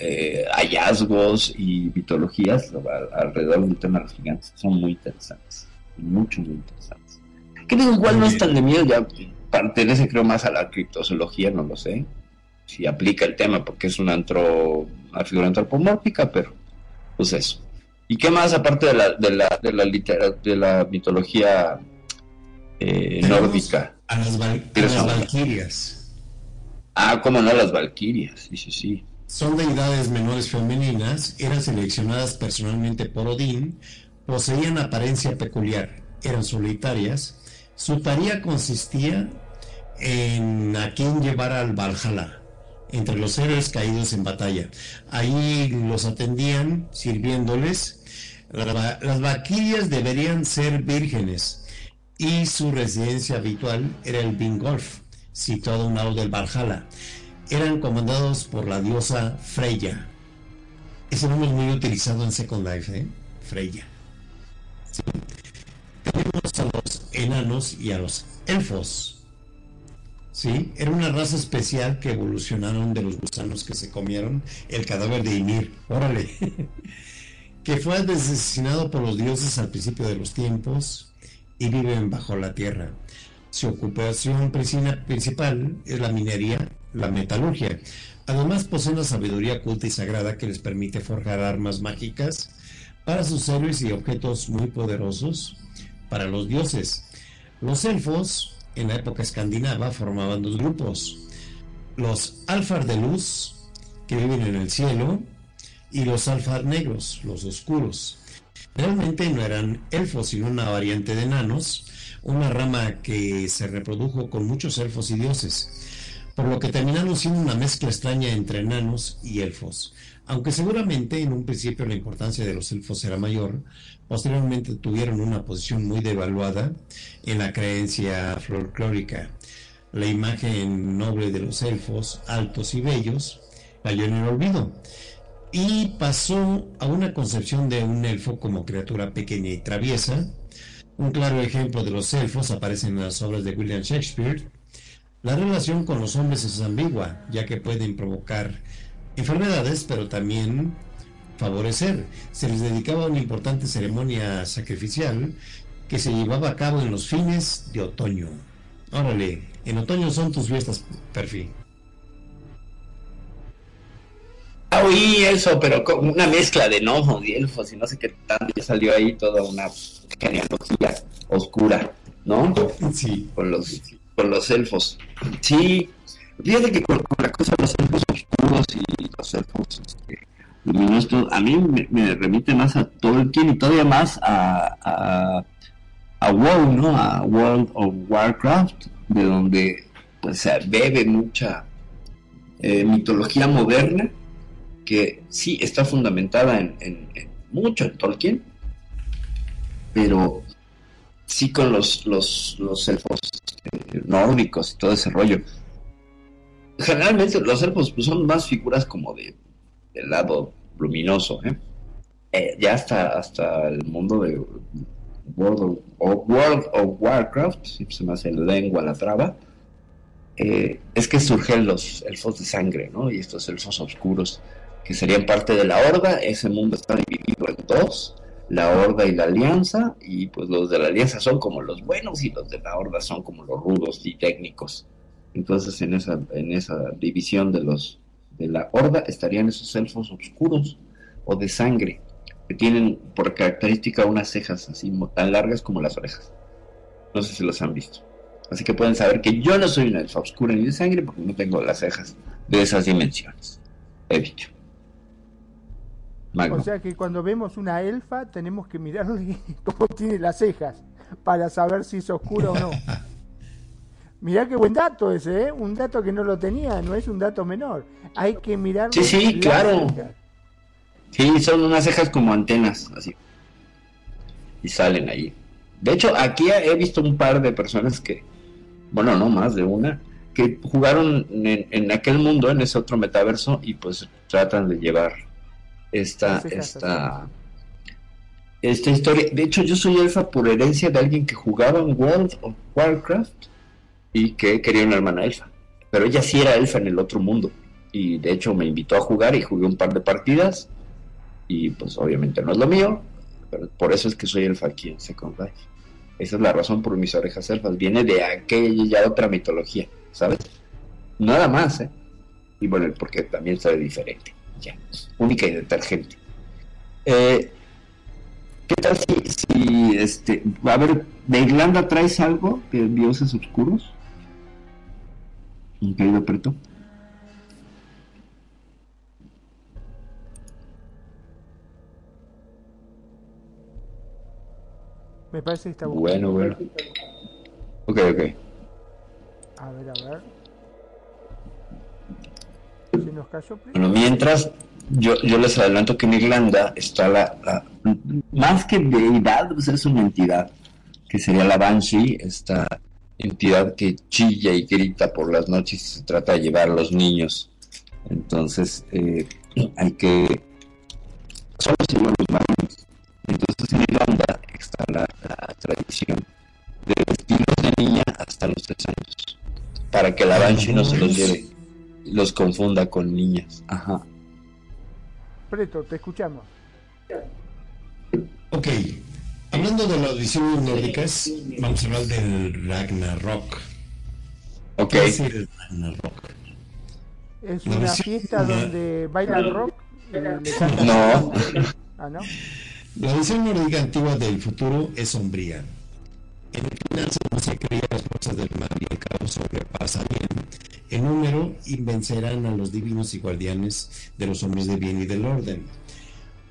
eh, hallazgos y mitologías al- alrededor del tema de los gigantes. Son muy interesantes, mucho, muy interesantes. Que digo, igual no es tan de miedo, ya pertenece creo más a la criptozoología, no lo sé, si aplica el tema, porque es una, antro, una figura antropomórfica, pero pues eso. ¿Y qué más aparte de la, de la, de la, litera- de la mitología eh, nórdica? A las, val- a ¿Quieres las valquirias. Ah, cómo no, las valquirias, sí, sí, sí. Son deidades menores femeninas, eran seleccionadas personalmente por Odín, poseían apariencia peculiar, eran solitarias. Su tarea consistía en a quién llevar al Valhalla, entre los héroes caídos en batalla. Ahí los atendían sirviéndoles. La- Las valquirias deberían ser vírgenes y su residencia habitual era el Vingolf, situado a un lado del Valhalla eran comandados por la diosa Freya. Ese nombre es muy utilizado en Second Life, ¿eh? Freya. Tenemos a los enanos y a los elfos. ¿Sí? Era una raza especial que evolucionaron de los gusanos que se comieron el cadáver de Ymir. Órale. que fue asesinado por los dioses al principio de los tiempos y viven bajo la tierra. Su ocupación principal es la minería la metalurgia. Además poseen una sabiduría culta y sagrada que les permite forjar armas mágicas para sus héroes y objetos muy poderosos para los dioses. Los elfos, en la época escandinava, formaban dos grupos. Los alfar de luz, que viven en el cielo, y los alfar negros, los oscuros. Realmente no eran elfos, sino una variante de enanos, una rama que se reprodujo con muchos elfos y dioses, por lo que terminaron siendo una mezcla extraña entre enanos y elfos. Aunque seguramente en un principio la importancia de los elfos era mayor, posteriormente tuvieron una posición muy devaluada en la creencia folclórica. La imagen noble de los elfos, altos y bellos, cayó en el olvido y pasó a una concepción de un elfo como criatura pequeña y traviesa. Un claro ejemplo de los elfos aparece en las obras de William Shakespeare. La relación con los hombres es ambigua, ya que pueden provocar enfermedades, pero también favorecer. Se les dedicaba una importante ceremonia sacrificial que se llevaba a cabo en los fines de otoño. Órale, en otoño son tus fiestas, Perfil. Ah, oí eso, pero con una mezcla de gnomos y elfos y no sé qué tanto, ya salió ahí toda una genealogía oscura, ¿no? Sí. Con los, con los elfos. Sí, fíjate que con, la cosa de los elfos oscuros y los elfos este, luminosos, a mí me, remite más a Tolkien y todavía más a, a, WoW, ¿no? A World of Warcraft, de donde pues se bebe mucha eh, mitología moderna que sí está fundamentada en, mucho en Tolkien, pero sí con los, los, los elfos eh, nórdicos y todo ese rollo. Generalmente los elfos pues, son más figuras como de del lado luminoso, ¿eh? Eh, ya hasta, hasta el mundo de World of, World Warcraft, si se me hace lengua la traba, es que surgen los elfos de sangre, ¿no? Y estos elfos oscuros que serían parte de la Horda. Ese mundo está dividido en dos, la Horda y la Alianza, y pues los de la Alianza son como los buenos y los de la Horda son como los rudos y técnicos. Entonces en esa, en esa división de los de la Horda estarían esos elfos oscuros o de sangre, que tienen por característica unas cejas así tan largas como las orejas. No sé si los han visto. Así que pueden saber que yo no soy una elfa oscura ni de sangre porque no tengo las cejas de esas dimensiones. He dicho. O sea que cuando vemos una elfa tenemos que mirarle cómo tiene las cejas para saber si es oscura o no. Mirá qué buen dato ese, ¿eh? Un dato que no lo tenía, no es un dato menor. Hay que mirar. Sí, sí, claro. Sí, son unas cejas como antenas, así. Y salen ahí. De hecho, aquí he visto un par de personas que, bueno, no más de una, que jugaron en, en aquel mundo, en ese otro metaverso, y pues tratan de llevar esta, esta, esta historia. De hecho, yo soy elfa por herencia de alguien que jugaba en World of Warcraft y que quería una hermana elfa. Pero ella sí era elfa en el otro mundo. Y de hecho me invitó a jugar y jugué un par de partidas. Y pues obviamente no es lo mío. Pero por eso es que soy elfa aquí en Second Life. Esa es la razón por mis orejas elfas. Viene de aquella otra mitología, ¿sabes? Nada más, ¿eh? Y bueno, porque también sabe diferente única y detergente. Eh, ¿Qué tal si, si, este, a ver, de Irlanda traes algo de dioses oscuros? Mi querido Preto. Me parece que está bueno. Bueno, Ok, ok. A ver, a ver. Bueno, mientras yo, les adelanto que en Irlanda está la, más que deidad, pues es una entidad, que sería la Banshee, esta entidad que chilla y grita por las noches y se trata de llevar a los niños. Entonces, eh, hay que... Solo se los varones. Entonces en Irlanda está la, tradición de vestirlos de niña hasta los tres años, para que la Banshee no se los lleve los confunda con niñas. Ajá. Preto, te escuchamos. Ok, hablando de las visiones nórdicas, vamos a hablar del Ragnarok. Ok. ¿Qué es el Ragnarok? ¿Es una fiesta donde bailan rock? No. Ah, ¿no? La visión nórdica antigua del futuro es sombría. En el final se se creía las fuerzas del mal y el caos sobrepasarían en número y vencerán a los divinos y guardianes de los hombres de bien y del orden.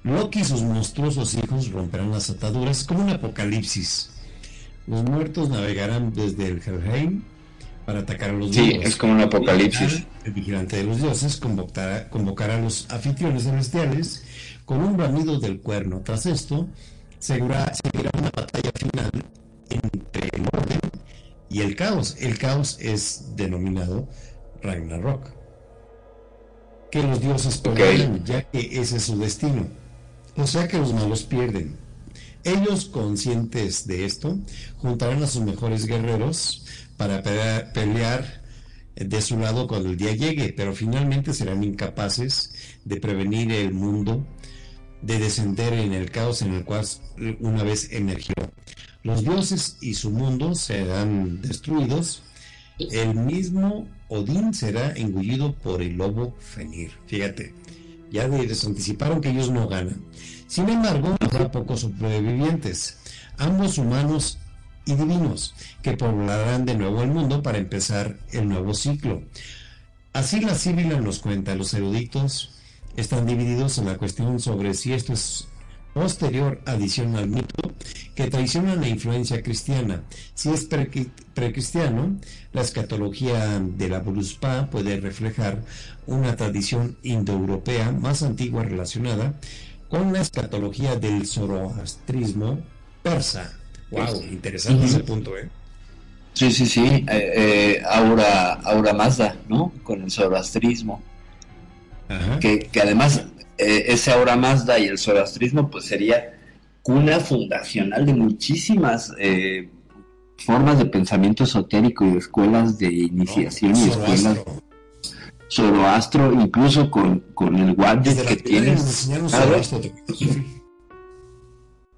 Loki y sus monstruosos hijos romperán las ataduras como un apocalipsis. Los muertos navegarán desde el Helheim para atacar a los Sí, vivos. es como un apocalipsis. El vigilante de los dioses convocará, convocará a los anfitriones celestiales con un bramido del cuerno. Tras esto, seguirá, seguirá una batalla final entre el orden y el caos. El caos es denominado Ragnarok. Que los dioses pelearán, ya que ese es su destino. O sea que los malos pierden. Ellos, conscientes de esto, juntarán a sus mejores guerreros para pelear, pelear de su lado cuando el día llegue, pero finalmente serán incapaces de prevenir el mundo de descender en el caos en el cual una vez emergió. Los dioses y su mundo serán destruidos. El mismo Odín será engullido por el lobo Fenir. Fíjate, ya les anticiparon que ellos no ganan. Sin embargo, habrá pocos sobrevivientes, ambos humanos y divinos, que poblarán de nuevo el mundo para empezar el nuevo ciclo. Así la Síbila nos cuenta, los eruditos están divididos en la cuestión sobre si esto es posterior adición al mito que traiciona la influencia cristiana. Si es precristiano, la escatología de la Bruspa puede reflejar una tradición indoeuropea más antigua relacionada con la escatología del zoroastrismo persa. Wow, interesante ese punto, ¿eh? Sí, sí, sí. Eh, eh, Aura, Aura Mazda, ¿no? Con el zoroastrismo. Ajá. Que, que además eh, ese Aura Mazda y el zoroastrismo pues sería cuna fundacional de muchísimas eh, formas de pensamiento esotérico y de escuelas de iniciación y escuelas Zoroastro. Zoroastro, incluso con, con el gadget que primaria nos tienes. enseñaron A ver, Zoroastro, te-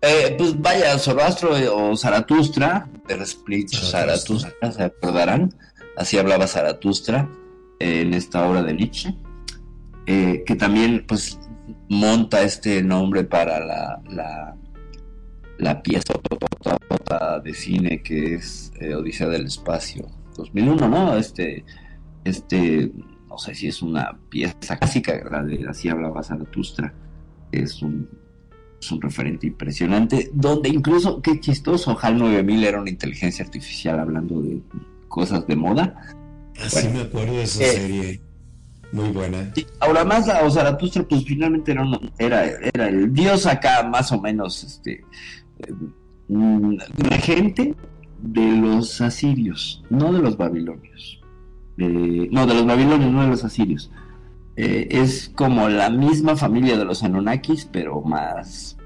Eh, pues vaya, Zoroastro eh, o Zaratustra, de Split Zaratustra. Zaratustra, se acordarán. Así hablaba Zaratustra eh, en esta obra de Nietzsche. eh, que también, pues, monta este nombre para la, la, la pieza de cine que es eh, Odisea del Espacio 2001, ¿no? Este, este, no sé si es una pieza clásica, la de Así hablaba Zaratustra. Es un es un referente impresionante, donde incluso, qué chistoso, HAL 9000 era una inteligencia artificial hablando de cosas de moda. Así Bueno. me acuerdo de esa Eh, serie. Muy buena. Ahora más o Zaratustra, pues finalmente era, era, era el dios acá, más o menos, este, eh, mm, regente de los asirios, no de los babilonios. Eh, no, de los babilonios, no de los asirios. Eh, es como la misma familia de los Anunnakis, pero más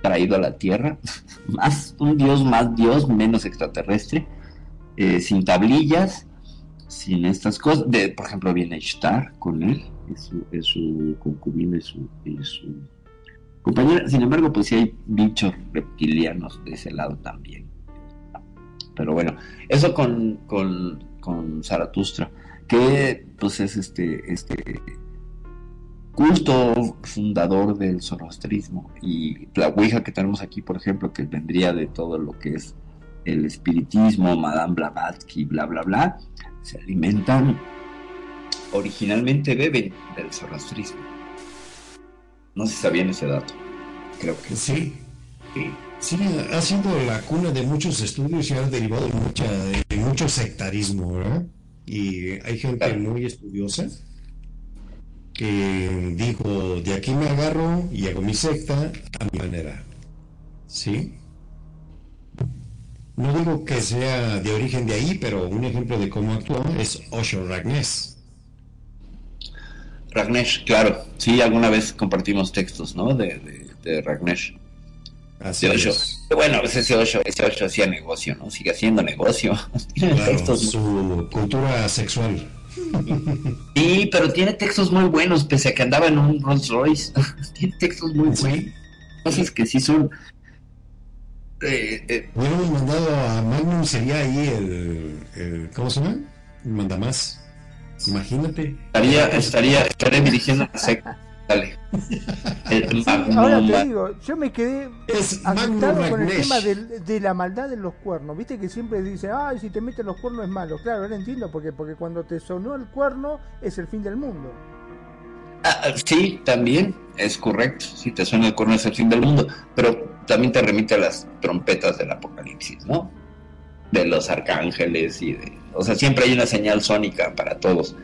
traído a la tierra, más un dios, más dios, menos extraterrestre, eh, sin tablillas, sin estas cosas. De, por ejemplo, viene Ishtar con él, es su, es su concubina, es su, es su compañera. Sin embargo, pues sí hay bichos reptilianos de ese lado también. Pero bueno, eso con, con, con Zaratustra, que pues es este, este culto fundador del zoroastrismo y la Ouija que tenemos aquí, por ejemplo, que vendría de todo lo que es el espiritismo, Madame Blavatsky, bla, bla, bla, se alimentan, originalmente beben del zoroastrismo. No si sabían ese dato, creo que Sí. Sí, ha sido la cuna de muchos estudios y ha derivado de, mucha, de mucho sectarismo, ¿verdad? Y hay gente Claro. muy estudiosa que dijo, de aquí me agarro y hago mi secta a mi manera. ¿Sí? No digo que sea de origen de ahí, pero un ejemplo de cómo actuó es Osho Ragnes. Ragnesh, claro, sí, alguna vez compartimos textos, ¿no? De, de, de Ragnesh. Así De Osho. es. Bueno, pues ese Osho, ese Osho hacía negocio, ¿no? Sigue haciendo negocio. Tiene Claro, textos su cultura sexual. Sí, pero tiene textos muy buenos, pese a que andaba en un Rolls Royce. tiene textos muy buenos. Cosas que sí son. Eh, eh, Hubiéramos mandado a Magnum, sería ahí el, el- ¿cómo se llama? El mandamás. Imagínate. Estaría, estaría, estaría dirigiendo la secta. Dale. ahora te digo, yo me quedé asustado con el tema de, la maldad de los cuernos. Viste que siempre dice, ay, si te meten los cuernos es malo. Claro, ahora entiendo porque, porque cuando te sonó el cuerno es el fin del mundo. Ah, sí, también es correcto. Si te suena el cuerno es el fin del mundo. Pero también te remite a las trompetas del apocalipsis, ¿no? De los arcángeles y de. O sea, siempre hay una señal sónica para todos.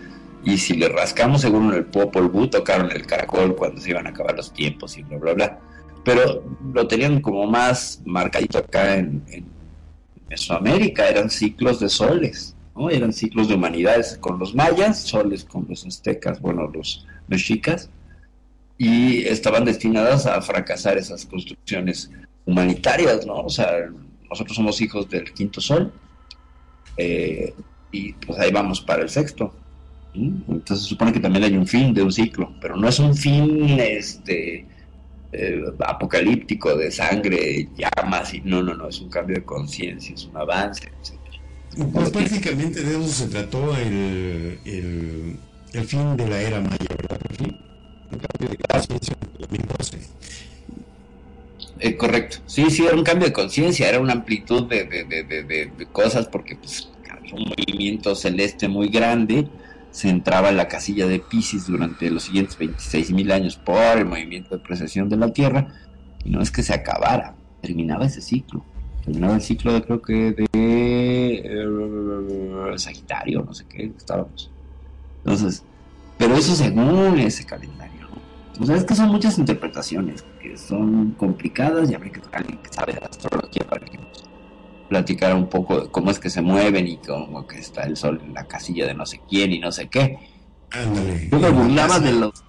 Y si le rascamos, según el Popol Vuh, tocaron el caracol cuando se iban a acabar los tiempos y bla, bla, bla. Pero lo tenían como más marcadito acá en, Mesoamérica, eran ciclos de soles, ¿no? Eran ciclos de humanidades con los mayas, soles con los aztecas, bueno, los mexicas, y estaban destinadas a fracasar esas construcciones humanitarias, ¿no? O sea, nosotros somos hijos del quinto sol, eh, y pues ahí vamos para el sexto. Entonces se supone que también hay un fin de un ciclo, pero no es un fin este eh, apocalíptico de sangre, llamas, y no, no, no, es un cambio de conciencia, es un avance, Pues prácticamente de eso se trató el, fin de la era maya, ¿verdad? Un cambio de conciencia en eh, correcto, sí, sí, era un cambio de conciencia, era una amplitud de, de, de, de, cosas porque pues, un movimiento celeste muy grande se entraba en la casilla de Pisces durante los siguientes 26.000 años por el movimiento de precesión de la Tierra, y no es que se acabara, terminaba ese ciclo. Terminaba el ciclo de creo que de eh, Sagitario, no sé qué, estábamos. Entonces, pero eso según ese calendario. O sea, es que son muchas interpretaciones que son complicadas y habría que alguien que sabe de astrología para que platicar un poco de cómo es que se mueven y cómo que está el sol en la casilla de no sé quién y no sé qué. Yo me burlaba de los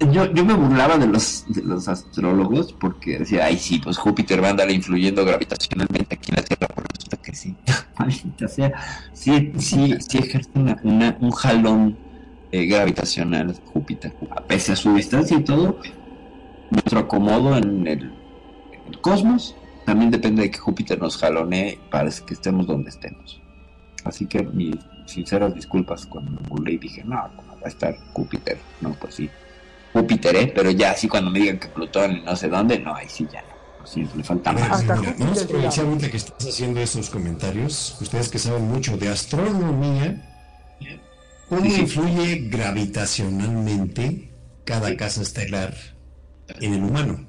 yo, yo me burlaba de los, de los astrólogos porque decía, ay sí, pues Júpiter va a andar influyendo gravitacionalmente aquí en la Tierra, por eso que sí. o sea, sí, sí, sí ejerce una, un jalón eh, gravitacional Júpiter. A pese a su distancia y todo, nuestro acomodo en el, en el cosmos también depende de que Júpiter nos jalonee para que estemos donde estemos. Así que mis sinceras disculpas cuando me burlé y dije, no, ¿cómo va a estar Júpiter? No, pues sí, Júpiter, ¿eh? pero ya así cuando me digan que Plutón y no sé dónde, no, ahí sí ya no. Sí, le falta más. vamos a aprovechar ahorita que estás haciendo esos comentarios, ustedes que saben mucho de astronomía, ¿cómo influye gravitacionalmente cada casa estelar en el humano?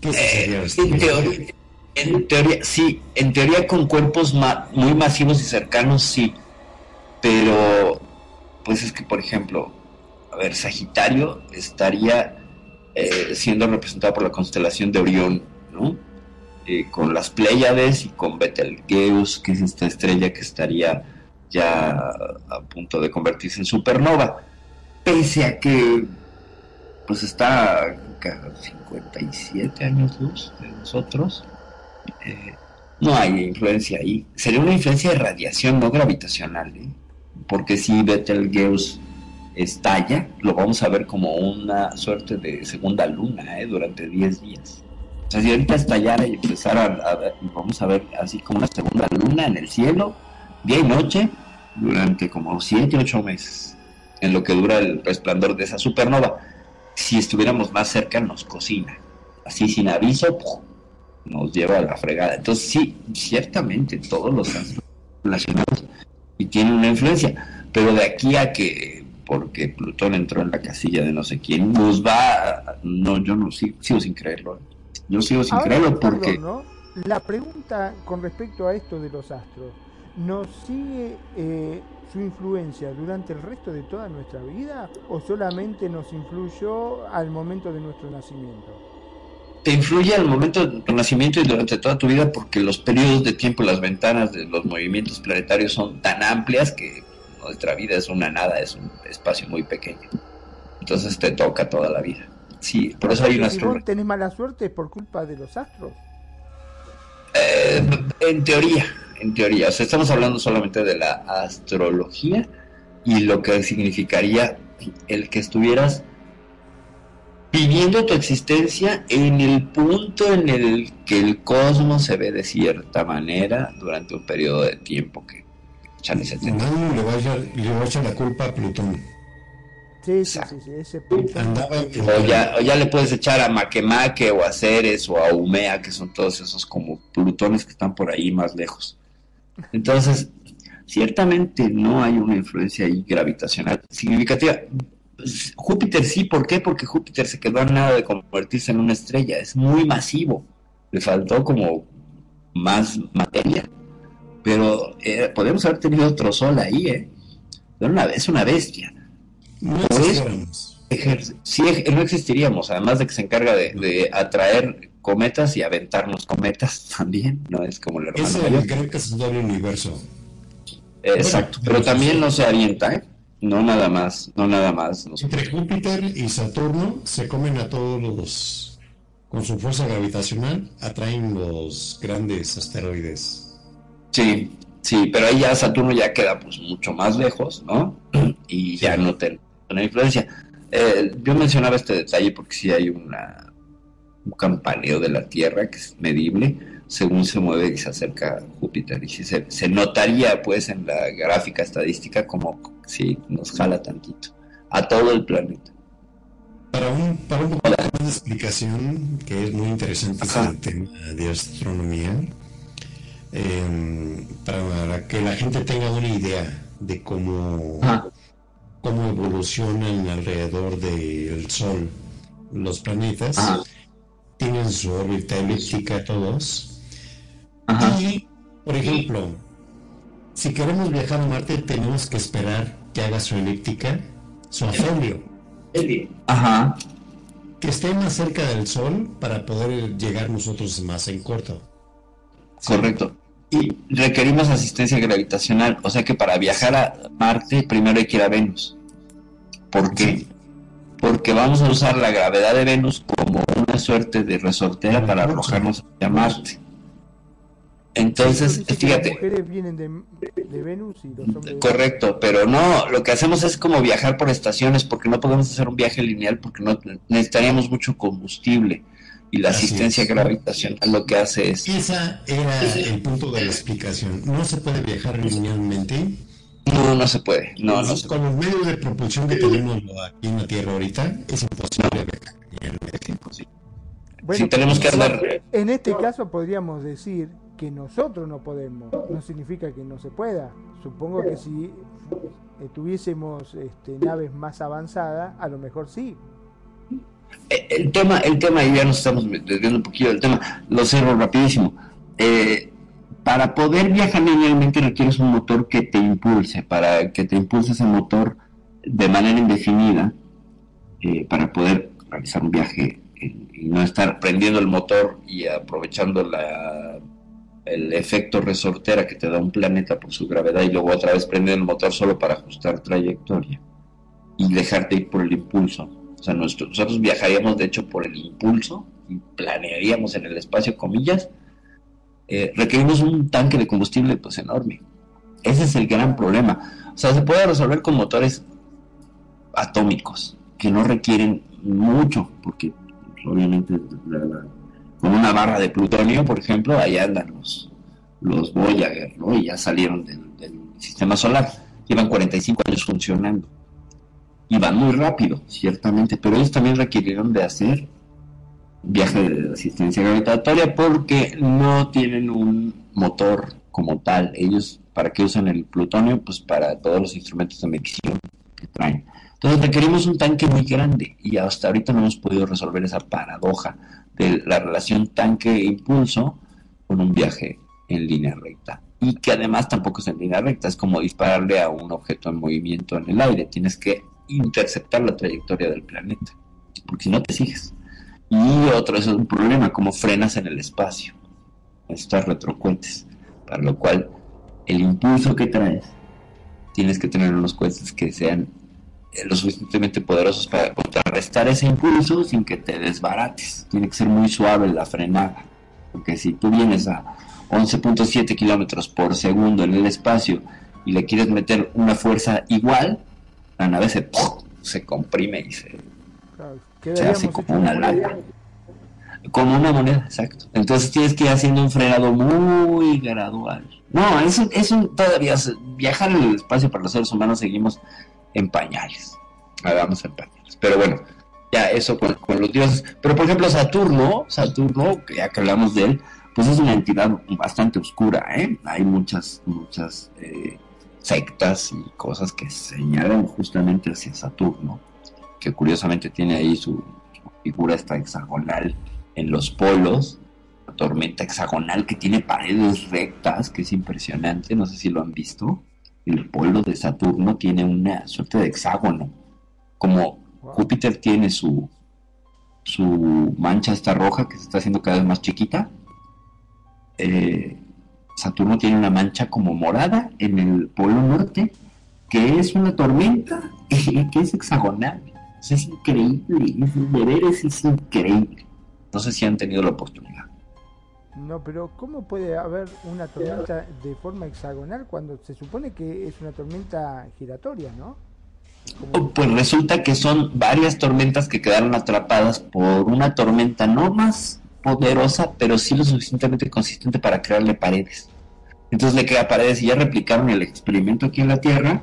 ¿Qué eh, en teoría, en teoría, sí, en teoría con cuerpos muy masivos y cercanos, sí. Pero, pues es que, por ejemplo, a ver, Sagitario estaría eh, siendo representado por la constelación de Orión, ¿no? Eh, con las Pléyades y con Betelgeuse, que es esta estrella que estaría ya a punto de convertirse en supernova. Pese a que, pues está a 57 años luz de nosotros, eh, no hay influencia ahí. Sería una influencia de radiación, no gravitacional, porque si Betelgeuse estalla, lo vamos a ver como una suerte de segunda luna ¿eh? durante 10 días. O sea, si ahorita estallara y empezara a, ver, vamos a ver así como una segunda luna en el cielo, día y noche, durante como 7, 8 meses, en lo que dura el resplandor de esa supernova. Si estuviéramos más cerca, nos cocina. Así sin aviso, nos lleva a la fregada. Entonces sí, ciertamente todos los astros relacionados y tienen una influencia, pero de aquí a que porque Plutón entró en la casilla de no sé quién, nos va, no, yo no sigo, sin creerlo. Yo sigo sin creerlo porque... La pregunta con respecto a esto de los astros, ¿nos sigue eh, su influencia durante el resto de toda nuestra vida o solamente nos influyó al momento de nuestro nacimiento? te influye al momento de tu nacimiento y durante toda tu vida porque los periodos de tiempo, las ventanas de los movimientos planetarios son tan amplias que nuestra vida es una nada, es un espacio muy pequeño. Entonces te toca toda la vida. Sí, por eso hay una Si vos tenés mala suerte por culpa de los astros. Eh, en teoría, en teoría. O sea, estamos hablando solamente de la astrología y lo que significaría el que estuvieras viviendo tu existencia en el punto en el que el cosmos se ve de cierta manera durante un periodo de tiempo que echarle 70. Nadie le va, a echar, le va a echar la culpa a Plutón. Sí, sí, sí, sí, ese Plutón. O ya, o ya le puedes echar a Makemake o a Ceres o a Umea, que son todos esos como plutones que están por ahí más lejos. Entonces, ciertamente no hay una influencia ahí gravitacional significativa. Júpiter sí, ¿por qué? Porque Júpiter se quedó a nada de convertirse en una estrella, es muy masivo, le faltó como más materia. Pero eh, podemos haber tenido otro sol ahí, ¿eh? Una, es una bestia. No eso-. Ejer- sí, no existiríamos, además de que se encarga de, de atraer cometas y aventarnos cometas también, ¿no? Es como el hermano Es mayor. el gran cazador del universo. Exacto, pero también no se avienta, ¿eh? No nada más, no nada más. Entre Júpiter y Saturno se comen a todos los. Con su fuerza gravitacional, atraen los grandes asteroides. Sí, sí, pero ahí ya Saturno ya queda pues mucho más lejos, ¿no? Y ya no tiene una influencia. Eh, yo mencionaba este detalle porque sí hay una, un campaneo de la Tierra que es medible según se mueve y se acerca a Júpiter. Y sí se, se notaría pues en la gráfica estadística como si nos jala tantito a todo el planeta. Para un, para un poco más de explicación, que es muy interesante Ajá. este tema de astronomía, eh, para que la gente tenga una idea de cómo, Ajá. cómo evolucionan alrededor del Sol los planetas, Ajá. tienen su órbita elíptica todos, Ajá. y, por ejemplo, si queremos viajar a Marte, tenemos que esperar que haga su elíptica, su afelio, Ajá. que esté más cerca del Sol para poder llegar nosotros más en corto. Sí. Correcto. Y requerimos asistencia gravitacional, o sea que para viajar a Marte primero hay que ir a Venus. ¿Por qué? Porque vamos a usar la gravedad de Venus como una suerte de resortera para arrojarnos hacia Marte. Entonces, Las fíjate, vienen de, de Venus y los hombres de correcto, pero no, lo que hacemos es como viajar por estaciones, porque no podemos hacer un viaje lineal, porque no necesitaríamos mucho combustible. Y la Así asistencia es. gravitacional lo que hace es Esa era el punto de la explicación. No se puede viajar linealmente. no, no se puede, no, no se Con los medios de propulsión que tenemos aquí en la Tierra ahorita, es imposible viajar linealmente. Bueno, si tenemos que andar En este caso podríamos decir que nosotros no podemos, no significa que no se pueda. Supongo que si tuviésemos este, naves más avanzadas, a lo mejor sí. Eh, El tema, el tema, y ya nos estamos desviando un poquito del tema, lo cerro rapidísimo. Eh, para poder viajar linealmente requieres un motor que te impulse, para que te impulse ese motor de manera indefinida, eh, para poder realizar un viaje y no estar prendiendo el motor y aprovechando la, el efecto resortera que te da un planeta por su gravedad y luego otra vez prender el motor solo para ajustar trayectoria y dejarte ir por el impulso. O sea, nuestro- nosotros viajaríamos de hecho por el impulso y planearíamos en el espacio, comillas. Eh, requerimos un tanque de combustible pues enorme. Ese es el gran problema. O sea, se puede resolver con motores atómicos que no requieren mucho, porque obviamente con una barra de plutonio, por ejemplo, ahí andan los, los Voyager, ¿no? Y ya salieron del, del sistema solar. Llevan 45 años funcionando y van muy rápido, ciertamente, pero ellos también requirieron de hacer viaje de asistencia gravitatoria porque no tienen un motor como tal. Ellos, ¿para qué usan el plutonio? Pues para todos los instrumentos de medición que traen. Entonces requerimos un tanque muy grande y hasta ahorita no hemos podido resolver esa paradoja de la relación tanque-impulso con un viaje en línea recta. Y que además tampoco es en línea recta, es como dispararle a un objeto en movimiento en el aire. Tienes que interceptar la trayectoria del planeta, porque si no te sigues. Y otro, eso es un problema, como frenas en el espacio, estas retrocohetes, para lo cual el impulso que traes, tienes que tener unos cohetes que sean lo suficientemente poderosos para contrarrestar ese impulso sin que te desbarates. Tiene que ser muy suave la frenada, porque si tú vienes a 11.7 kilómetros por segundo en el espacio y le quieres meter una fuerza igual, la nave se, se comprime y se, se hace como una lata. Como una moneda, exacto. Entonces tienes que ir haciendo un frenado muy gradual. No, eso, eso todavía, viajar en el espacio para los seres humanos seguimos en pañales. Hagamos en pañales. Pero bueno, ya eso con, los dioses. Pero por ejemplo, Saturno, Saturno, ya que hablamos de él, pues es una entidad bastante oscura, ¿eh? Hay muchas, muchas eh, sectas y cosas que señalan justamente hacia Saturno, que curiosamente tiene ahí su, figura esta hexagonal en los polos, la tormenta hexagonal que tiene paredes rectas, que es impresionante, no sé si lo han visto. El polo de Saturno tiene una suerte de hexágono, como Júpiter tiene su, su mancha esta roja que se está haciendo cada vez más chiquita. Eh, Saturno tiene una mancha como morada en el polo norte, que es una tormenta, que es hexagonal. Es increíble, es, es increíble. No sé si han tenido la oportunidad. No, pero ¿cómo puede haber una tormenta de forma hexagonal cuando se supone que es una tormenta giratoria, no? Pues resulta que son varias tormentas que quedaron atrapadas por una tormenta no más poderosa, pero sí lo suficientemente consistente para crearle paredes. Entonces le crea paredes y ya replicaron el experimento aquí en la Tierra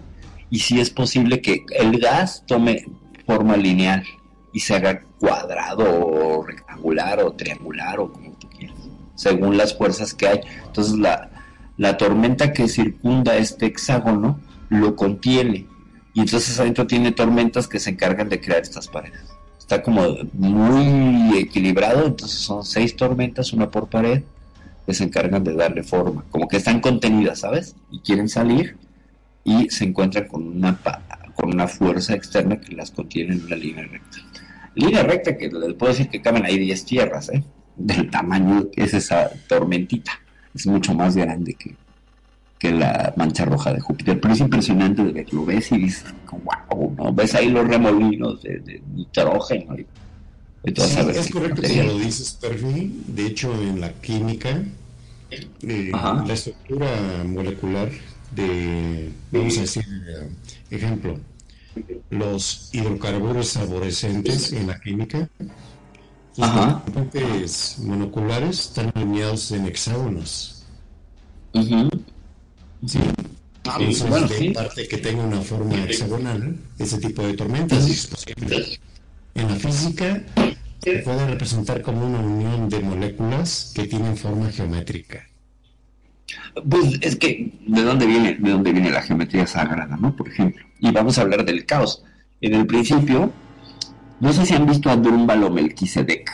y sí es posible que el gas tome forma lineal y se haga cuadrado o rectangular o triangular o como tú quieras, según las fuerzas que hay. Entonces la, la tormenta que circunda este hexágono lo contiene y entonces adentro tiene tormentas que se encargan de crear estas paredes. Está como muy equilibrado, entonces son seis tormentas, una por pared, que se encargan de darle forma, como que están contenidas, ¿sabes? Y quieren salir y se encuentran con una, con una fuerza externa que las contiene en una línea recta. Línea recta que les puedo decir que caben ahí 10 tierras, ¿eh? Del tamaño que es esa tormentita. Es mucho más grande que, que la mancha roja de Júpiter, pero es impresionante de ver, lo ves y dices, wow, ¿no? Ves ahí los remolinos de, nitrógeno y, es correcto como lo dices, Perfi. De hecho, en la química, eh, la estructura molecular de, vamos a decir, ejemplo, los hidrocarburos arborescentes en la química, los componentes monoculares están alineados en hexágonos. Sí. Ah, de parte que tenga una forma hexagonal, ese tipo de tormentas es posible. En la física se puede representar como una unión de moléculas que tienen forma geométrica. Pues es que de dónde viene, de dónde viene la geometría sagrada, ¿no? Por ejemplo. Y vamos a hablar del caos. En el principio, no sé si han visto a Drúmbalo Melquisedec.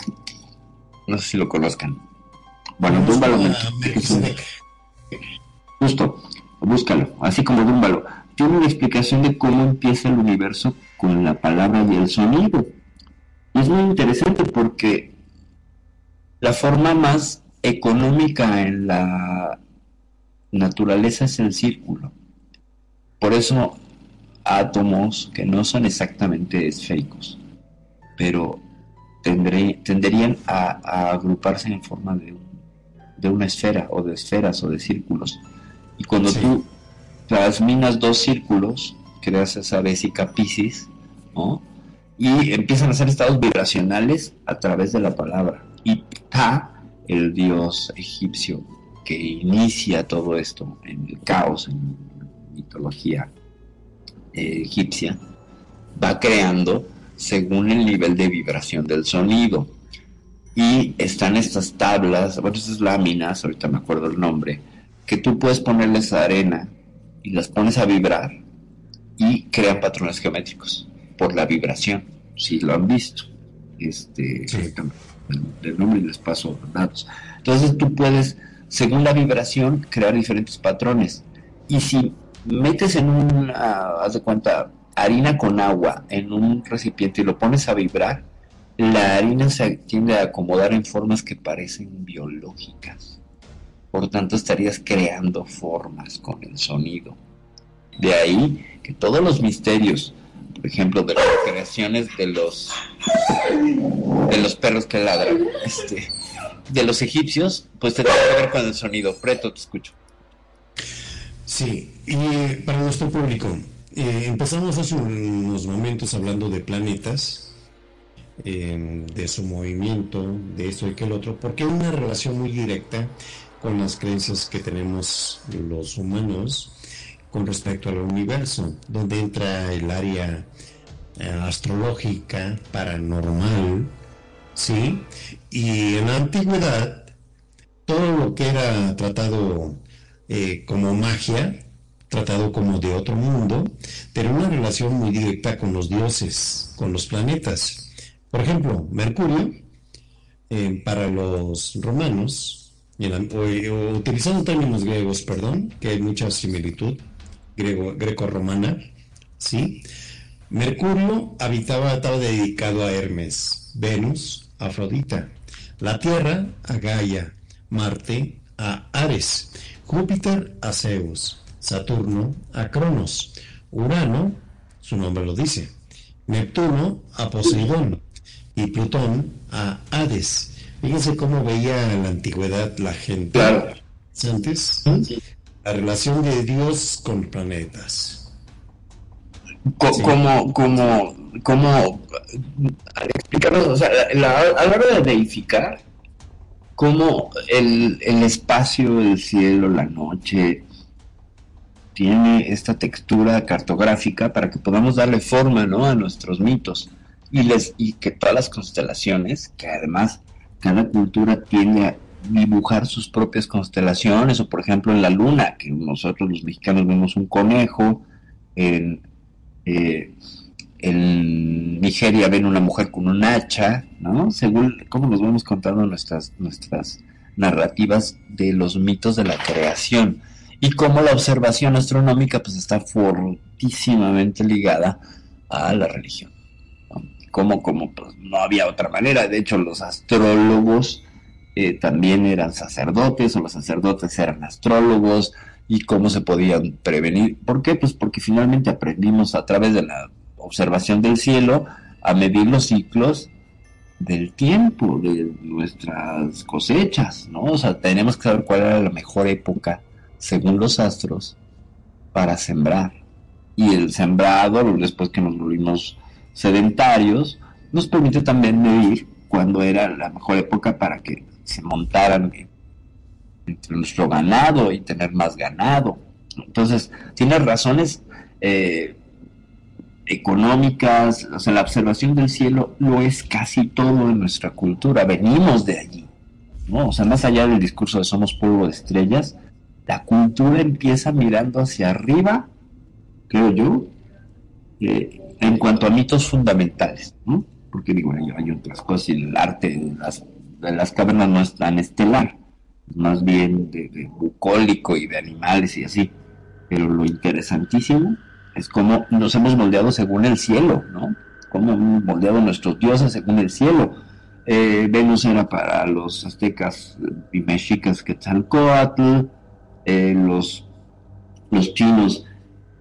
No sé si lo conozcan. Bueno, Drúmbalo Melquisedec. Justo búscalo, así como Dúmbalo. Tiene una explicación de cómo empieza el universo con la palabra y el sonido. Y es muy interesante porque la forma más económica en la naturaleza es el círculo. Por eso átomos que no son exactamente esféricos, pero tenderían a, agruparse en forma de una esfera o de esferas o de círculos y cuando tú transminas dos círculos, creas esa vesica piscis, ¿no? Y empiezan a hacer estados vibracionales a través de la palabra. Y Ta, el dios egipcio que inicia todo esto en el caos, en mitología eh, egipcia, va creando según el nivel de vibración del sonido. Y están estas tablas, bueno, estas láminas, ahorita me acuerdo el nombre, que tú puedes ponerles arena y las pones a vibrar y crean patrones geométricos por la vibración, si lo han visto. Este, el, nombre y les paso datos. Entonces tú puedes, según la vibración, crear diferentes patrones. Y si metes en un, haz de cuenta, harina con agua en un recipiente y lo pones a vibrar, la harina se tiende a acomodar en formas que parecen biológicas por tanto estarías creando formas con el sonido. De ahí que todos los misterios, por ejemplo, de las creaciones de los de los perros que ladran, este, de los egipcios, pues te tiene que ver con el sonido. Preto, te escucho. Sí, y eh, para nuestro público, eh, empezamos hace unos momentos hablando de planetas eh, de su movimiento, de esto y que el otro, porque hay una relación muy directa con las creencias que tenemos los humanos con respecto al universo, donde entra el área eh, astrológica, paranormal, ¿sí? Y en la antigüedad, todo lo que era tratado eh, como magia, tratado como de otro mundo, tenía una relación muy directa con los dioses, con los planetas. Por ejemplo, Mercurio, eh, para los romanos, utilizando términos griegos, perdón, que hay mucha similitud, greco-romana, ¿sí? Mercurio habitaba, estaba dedicado a Hermes, Venus, a Afrodita, la Tierra a Gaia, Marte a Ares, Júpiter a Zeus, Saturno a Cronos, Urano, su nombre lo dice, Neptuno a Poseidón y Plutón a Hades. Fíjense cómo veía en la antigüedad la gente antes la relación de Dios con planetas. Como, como, como, explicarnos, o sea, a la hora de deificar, cómo el, el espacio, el cielo, la noche, tiene esta textura cartográfica para que podamos darle forma ¿no? a nuestros mitos y, les, y que todas las constelaciones, que además cada cultura tiene a dibujar sus propias constelaciones, o por ejemplo en la luna, que nosotros los mexicanos vemos un conejo, en, eh, en Nigeria ven una mujer con un hacha, ¿no? Según cómo nos vamos contando nuestras, nuestras narrativas de los mitos de la creación y cómo la observación astronómica pues está fortísimamente ligada a la religión. Como, como pues, no había otra manera, de hecho los astrólogos eh, también eran sacerdotes o los sacerdotes eran astrólogos y cómo se podían prevenir. ¿Por qué? Pues porque finalmente aprendimos a través de la observación del cielo a medir los ciclos del tiempo, de nuestras cosechas, ¿no? O sea, tenemos que saber cuál era la mejor época según los astros, para sembrar. Y el sembrado, después que nos volvimos sedentarios, nos permite también medir cuándo era la mejor época para que se montaran entre nuestro ganado y tener más ganado. Entonces, tiene razones eh, económicas, o sea, la observación del cielo lo es casi todo en nuestra cultura, venimos de allí, ¿no? O sea, más allá del discurso de somos polvo de estrellas, la cultura empieza mirando hacia arriba, creo yo, eh, en cuanto a mitos fundamentales, ¿no? Porque digo, hay, otras cosas y el arte de las, de las cavernas no es tan estelar, más bien de, bucólico y de animales y así. Pero lo interesantísimo es cómo nos hemos moldeado según el cielo, ¿no? Cómo hemos moldeado nuestros dioses según el cielo. Eh, Venus era para los aztecas y mexicas Quetzalcoatl, eh, los, los chinos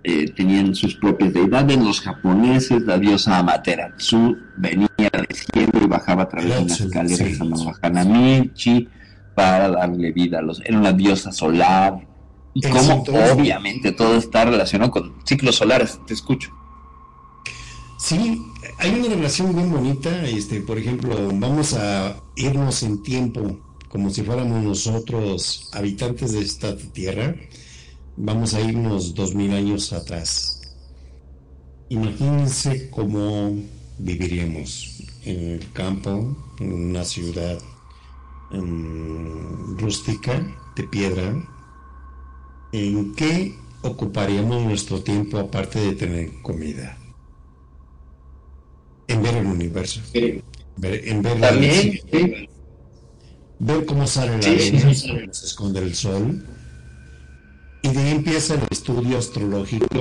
eh, tenían sus propias deidades, los japoneses, la diosa Amaterasu venía del cielo y bajaba a través de una escalera sí, llamaba Hanamichi para darle vida a los... Era una diosa solar. Y como obviamente todo está relacionado con ciclos solares, te escucho. Sí, hay una relación bien bonita, este, por ejemplo, vamos a irnos en tiempo como si fuéramos nosotros habitantes de esta tierra, vamos a irnos dos mil años atrás. Imagínense cómo viviríamos en el campo, en una ciudad rústica de piedra. ¿En qué ocuparíamos nuestro tiempo aparte de tener comida? En ver el universo. en ver También, ver cómo sale la luna, se esconde el sol, y de ahí empieza el estudio astrológico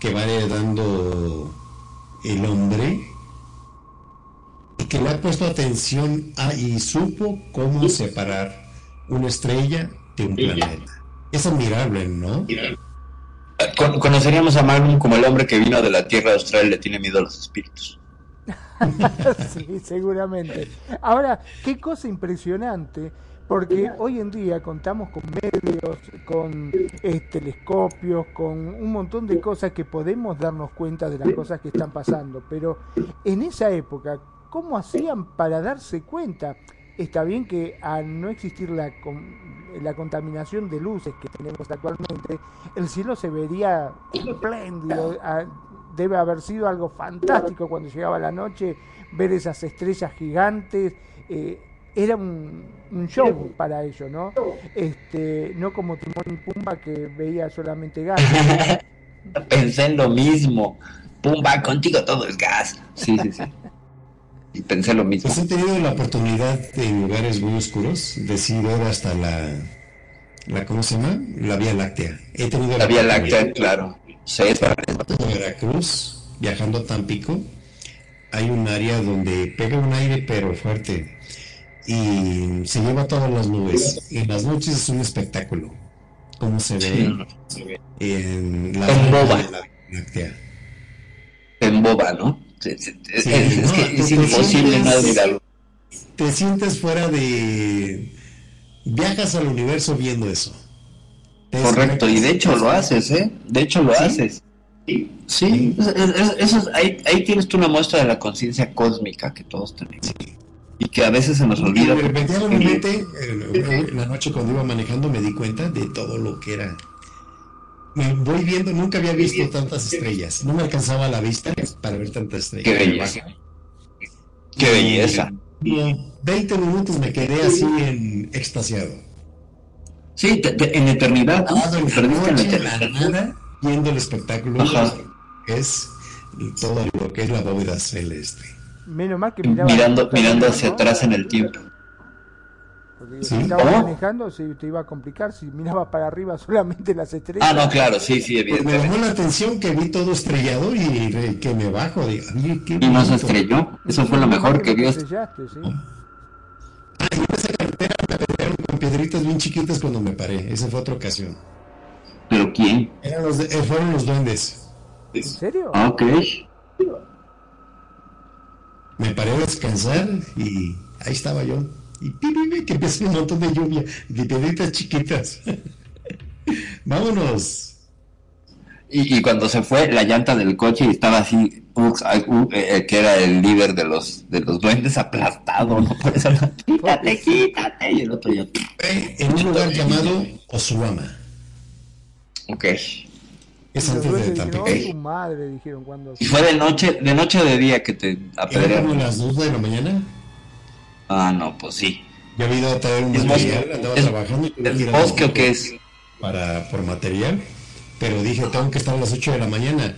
que va heredando el hombre y que le ha puesto atención a y supo cómo separar una estrella de un planeta. Es admirable, ¿no? Conoceríamos a Magnum como el hombre que vino de la Tierra Austral y le tiene miedo a los espíritus. sí, seguramente. Ahora, qué cosa impresionante, porque hoy en día contamos con medios, con eh, telescopios, con un montón de cosas que podemos darnos cuenta de las cosas que están pasando, pero en esa época, cómo hacían para darse cuenta. Está bien que al no existir la, la contaminación de luces que tenemos actualmente, el cielo se vería espléndido. Debe haber sido algo fantástico cuando llegaba la noche, ver esas estrellas gigantes. Eh, era un, show para ellos, ¿no? Este, no como Timón y Pumba que veía solamente gas. Pensé en lo mismo. Pumba, contigo todo es gas. Sí, sí, sí. Y pensé lo mismo. Pues he tenido la oportunidad en lugares muy oscuros de ver hasta la, la ¿cómo se llama? La Vía Láctea. He tenido la, Vía Láctea, claro. Sí, En Veracruz, viajando a Tampico, hay un área donde pega un aire pero fuerte y se lleva todas las nubes. Y en las noches es un espectáculo. Como se ve en la, en boba. Láctea. En boba, ¿no? es, imposible no olvidarlo. Te sientes fuera de. Viajas al universo viendo eso. Correcto, y de hecho lo haces, ¿eh? De hecho lo haces. Sí, eso, ahí, ahí, tienes tú una muestra de la conciencia cósmica que todos tenemos. Y que a veces se nos olvida. Repetidamente, la noche cuando iba manejando me di cuenta de todo lo que era. Me voy viendo, nunca había visto tantas estrellas. No me alcanzaba la vista para ver tantas estrellas. Qué belleza. Qué belleza. 20 minutos me quedé así en extasiado. Sí, en eternidad. Ah, en eternidad. viendo el espectáculo. Es todo lo que es la bóveda celeste. Menos mal que mirando, mirando hacia atrás en el tiempo. si estaba manejando, si te iba a complicar. Si mirabas para arriba solamente las estrellas. Ah, no, claro, sí, sí, evidentemente. me llamó la atención que vi todo estrellado y que me bajo. Digo, y no se estrelló. Eso fue lo mejor que vio. ¿sí? Ah, en esa carretera me con piedritas bien chiquitas cuando me paré. Esa fue otra ocasión. ¿Pero quién? Eran los eh, fueron los duendes. ¿En serio? Ah, ok. Me paré a descansar y ahí estaba yo. Y que empezó un montón de lluvia, de piedritas chiquitas. Vámonos. Y, cuando se fue la llanta del coche y estaba así, uh, eh, que era el líder de los de los duendes aplastado, ¿no? Por eso, quítate, quítate. Y el otro ya. En un lugar llamado Osuama. Ok. Es antes de Tampico. madre, dijeron cuando... ¿Y fue de noche, de noche o de día que te apedrearon? como las 2 de la mañana? Ah, no, pues sí. Yo he ido a traer un material, andaba trabajando. ¿El bosque o qué es? Para, por material, pero dije, tengo que estar a las 8 de la mañana.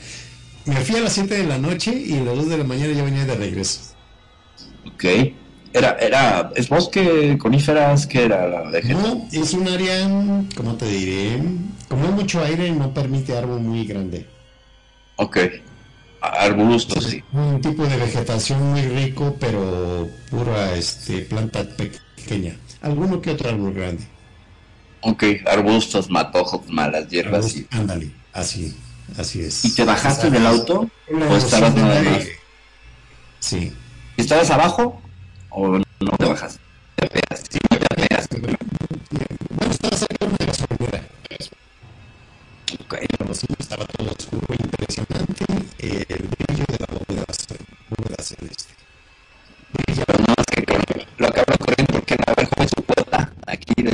Me fui a las 7 de la noche y a las 2 de la mañana ya venía de regreso. Ok. Era, era, ¿Es bosque, coníferas? ¿Qué era la de No, es un área, ¿cómo te diré? Como hay mucho aire, no permite árbol muy grande. Ok. Arbustos, sí. Un tipo de vegetación muy rico, pero pura este, planta pequeña. Alguno que otro árbol grande. Ok, arbustos, matojos, malas hierbas. Ándale, así, así es. ¿Y te bajaste del auto? ¿O estabas nada? Sí. ¿Estabas abajo? O no te bajas. Te pegas, sí, te pegas. Bueno, estaba cerca de gasolinera. Ok. Cuando sí, estaba todo oscuro impresionante el brillo de la bóveda, bóveda celeste. Pero no, es que lo acabo corriendo porque la vez fue su puerta aquí de,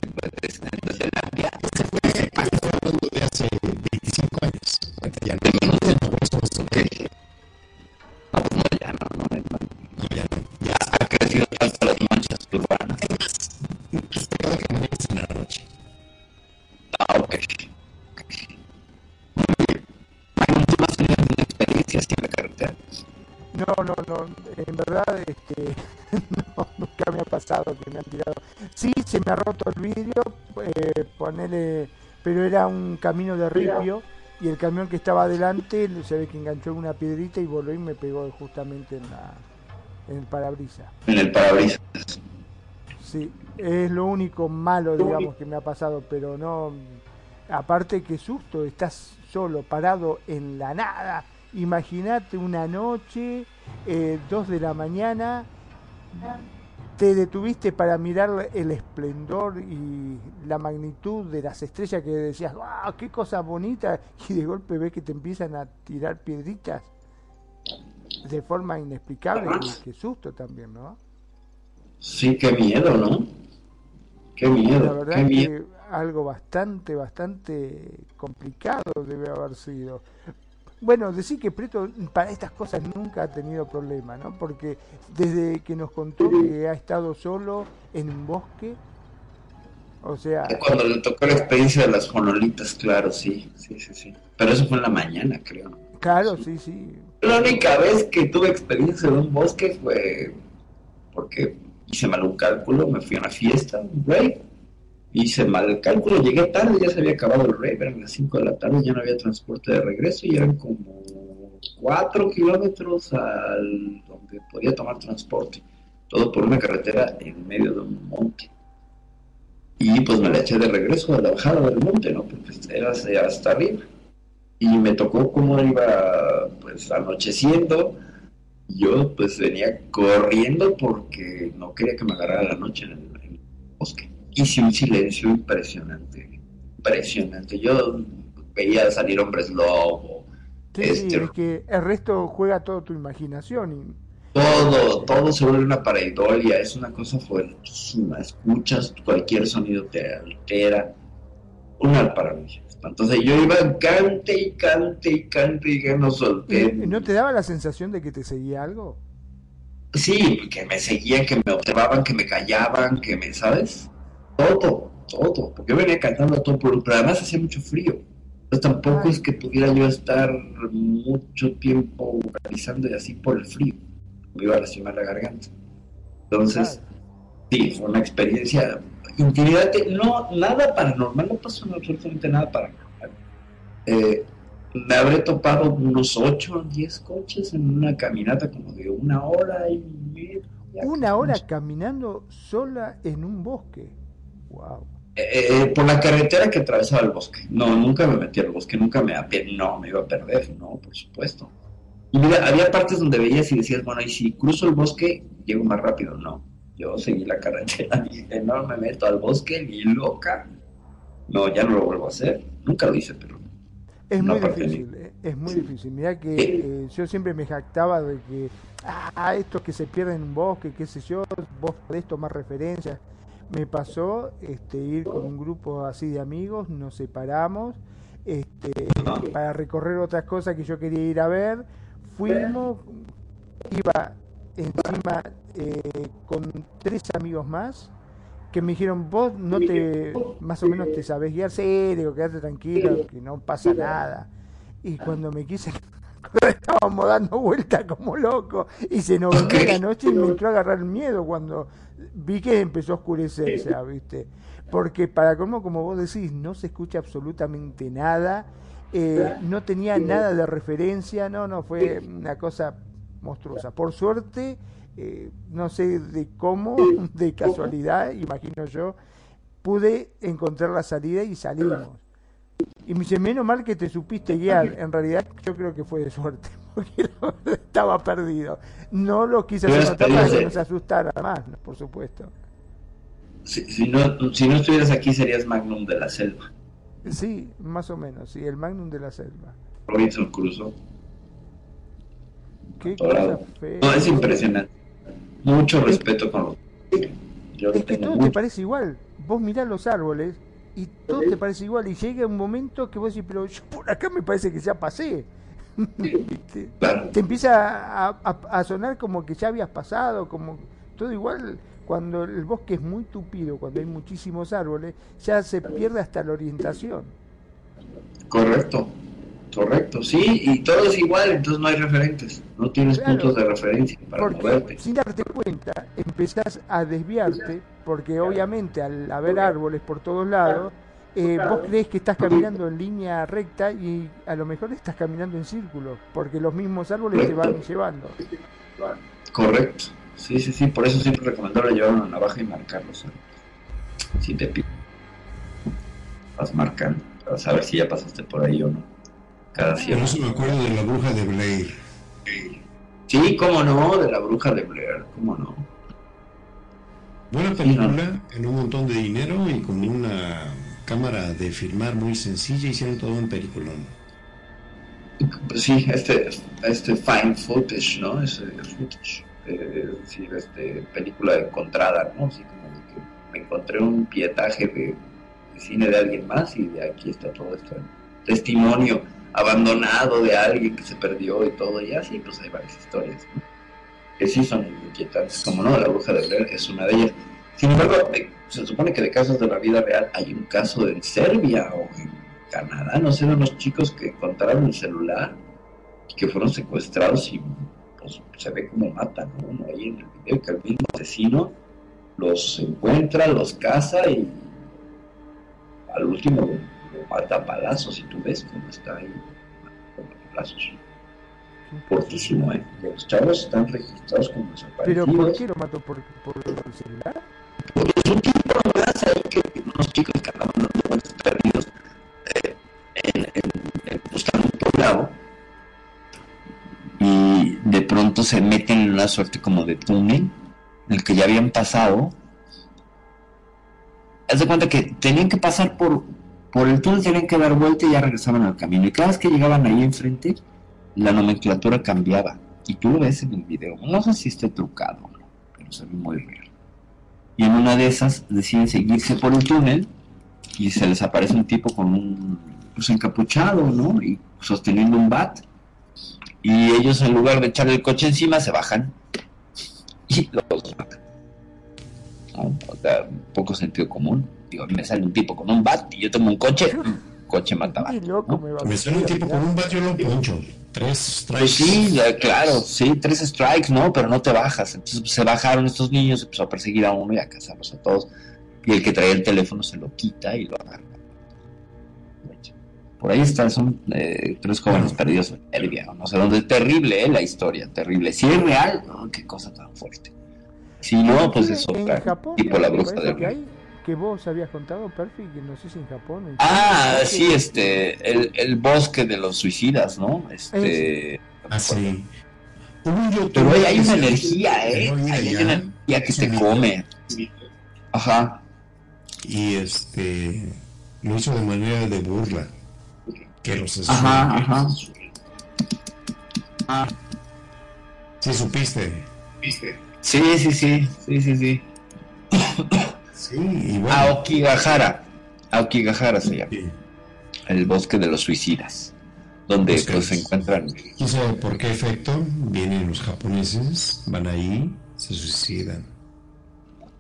este, no, nunca me ha pasado que me han tirado. Sí, se me ha roto el vidrio, eh, ponele, pero era un camino de ripio y el camión que estaba adelante se ve que enganchó una piedrita y voló y me pegó justamente en la en el parabrisas. En el parabrisas. Sí, es lo único malo, digamos, que me ha pasado, pero no. Aparte que susto, estás solo, parado en la nada. Imagínate una noche, eh, dos de la mañana, te detuviste para mirar el esplendor y la magnitud de las estrellas que decías, ¡wow! ¡Qué cosa bonita! Y de golpe ves que te empiezan a tirar piedritas de forma inexplicable, qué, susto también, ¿no? Sí, qué miedo, ¿no? Qué miedo. La verdad que algo bastante, bastante complicado debe haber sido. Bueno, decir que Preto para estas cosas nunca ha tenido problema, ¿no? Porque desde que nos contó que ha estado solo en un bosque, o sea... Cuando le tocó la experiencia de las jonolitas, claro, sí, sí, sí, sí. Pero eso fue en la mañana, creo. Claro, sí, sí. La única vez que tuve experiencia en un bosque fue porque hice mal un cálculo, me fui a una fiesta, un rave, hice mal el cálculo, llegué tarde, ya se había acabado el rave, eran las 5 de la tarde, ya no había transporte de regreso y eran como 4 kilómetros al donde podía tomar transporte, todo por una carretera en medio de un monte. Y pues me la eché de regreso a la bajada del monte, ¿no? Porque era hasta arriba. Y me tocó como iba pues anocheciendo. Yo pues venía corriendo porque no quería que me agarrara la noche en el, bosque. Hice un silencio impresionante, impresionante. Yo veía salir hombres lobo. Sí, este, es que el resto juega toda tu imaginación y todo, todo se vuelve una pareidolia, es una cosa fuertísima. Escuchas cualquier sonido, te altera. Una paranoia. Entonces yo iba cante y cante y cante y que no solté. ¿No te daba la sensación de que te seguía algo? Sí, que me seguían, que me observaban, que me callaban, que me, ¿sabes? Todo, todo. Porque yo venía cantando todo, pero además hacía mucho frío. Entonces tampoco es que pudiera yo estar mucho tiempo realizando y así por el frío me iba a lastimar la garganta. Entonces, sí, fue una experiencia intimidante, no, nada paranormal, no pasó absolutamente nada paranormal. Eh, me habré topado unos 8 o 10 coches en una caminata como de una hora y media. Una hora caminando sola en un bosque. Wow. Eh, eh, por la carretera que atravesaba el bosque. No, nunca me metí al bosque, nunca me no me iba a perder, no, por supuesto. Y mira, había partes donde veías y decías, bueno, y si cruzo el bosque, llego más rápido. No, yo seguí la carretera y dije, no me meto al bosque ni loca. No, ya no lo vuelvo a hacer. Nunca lo hice, pero... Es muy difícil, eh, es muy difícil. Mira que eh, yo siempre me jactaba de que, ah, estos que se pierden en un bosque, qué sé yo, vos podés tomar referencias. Me pasó este, ir con un grupo así de amigos, nos separamos este, para recorrer otras cosas que yo quería ir a ver. Fuimos, iba encima eh, con tres amigos más que me dijeron, vos no te, más o menos te sabes guiar, serio, quédate tranquilo, que no pasa nada. Y cuando me quise, estábamos dando vueltas como locos y se nos venía la noche y me entró a agarrar el miedo cuando vi que empezó a oscurecerse, ¿viste? Porque para como, como vos decís, no se escucha absolutamente nada eh, no tenía nada de referencia, no, no, fue una cosa monstruosa. Por suerte, eh, no sé de cómo, de casualidad, imagino yo, pude encontrar la salida y salimos. Y me dice, menos mal que te supiste guiar. En realidad yo creo que fue de suerte, porque estaba perdido. No lo quise hacer para que no se asustara más, por supuesto. Si, no, si no estuvieras aquí serías Magnum de la selva. Sí, más o menos, sí, el Magnum de la selva. Robinson Crusoe. Qué cosa fea. No, es impresionante. Mucho respeto con los... es que todo te parece igual. Vos mirás los árboles y todo te parece igual y llega un momento que vos decís, pero yo por acá me parece que ya pasé. Te empieza a, a, sonar como que ya habías pasado, como todo igual cuando el bosque es muy tupido, cuando hay muchísimos árboles, ya se pierde hasta la orientación. Correcto, correcto, sí, y todo es igual, entonces no hay referentes, no tienes puntos de referencia para moverte. Sin darte cuenta, empezás a desviarte, porque obviamente al haber árboles por todos lados, eh, vos crees que estás caminando en línea recta y a lo mejor estás caminando en círculo, porque los mismos árboles te van llevando. Correcto. Sí, sí, sí, por eso siempre recomendable llevar una navaja y marcarlos. Si te pido, vas marcando, para saber si ya pasaste por ahí o no. Cada cierto. Por eso me acuerdo de la bruja de Blair. Sí, cómo no, de la bruja de Blair, cómo no. Buena película, en un montón de dinero y con una cámara de filmar muy sencilla, hicieron todo un peliculón. sí, este, este fine footage, ¿no? Ese footage, eh, es decir, este, película encontrada, ¿no? Así como de que me encontré un pietaje de, cine de alguien más y de aquí está todo esto. Testimonio abandonado de alguien que se perdió y todo, y así, pues hay varias historias, ¿no? Que sí son inquietantes, como no, la bruja de Blair es una de ellas. Sin embargo, se supone que de casos de la vida real hay un caso en Serbia o en Canadá, no sé, de unos chicos que encontraron el celular y que fueron secuestrados y pues, se ve como matan, ¿no? Ahí en el video que el mismo asesino los encuentra, los caza y al último lo, mata a palazos y tú ves cómo está ahí con palazos. Fortísimo, ¿eh? Los chavos están registrados como desaparecidos. ¿Pero por qué lo mató? ¿Por, por el celular? Porque es un tiempo más ahí que unos chicos que andaban dando vueltas perdidos eh, en, en, un poblado y de pronto se meten en una suerte como de túnel en el que ya habían pasado. Haz de cuenta que tenían que pasar por, por el túnel, tenían que dar vuelta y ya regresaban al camino. Y cada vez que llegaban ahí enfrente, la nomenclatura cambiaba. Y tú lo ves en el video. No sé si esté trucado, pero se ve muy real. Y en una de esas deciden seguirse por el túnel y se les aparece un tipo con un pues encapuchado, ¿no? Y sosteniendo un bat y ellos en lugar de echarle el coche encima se bajan y los matan. O sea, poco sentido común. Digo, a mí me sale un tipo con un bat y yo tomo un coche, coche mata bat. Me sale un tipo con un bat, yo lo poncho. Tres strikes. Pues sí, claro, sí, tres strikes, ¿no? Pero no te bajas. Entonces se bajaron estos niños, se empezó a perseguir a uno y a cazarlos a todos. Y el que traía el teléfono se lo quita y lo agarra. Por ahí están, son eh, tres jóvenes perdidos en Serbia, no sé dónde. Terrible, eh, la historia, terrible. Si es real, qué cosa tan fuerte. Si no, pues es otra. tipo la bruja de que, vos habías contado, Perfi, que no sé si en Japón. ah, sí, este, el, el, bosque de los suicidas, ¿no? Este. Ah, sí. Pero hay, hay una energía, ¿eh? Hay una energía que se come. Ajá. Y este. Lo hizo de manera de burla que los Ajá, ajá. Ah. Sí, supiste. ¿Viste? Sí, sí, sí, sí, sí, sí. Sí, y bueno. Aokigahara. Aokigahara se llama. El bosque de los suicidas. Donde pues, se encuentran. ¿Quién sabe por qué efecto? Vienen los japoneses, van ahí, se suicidan.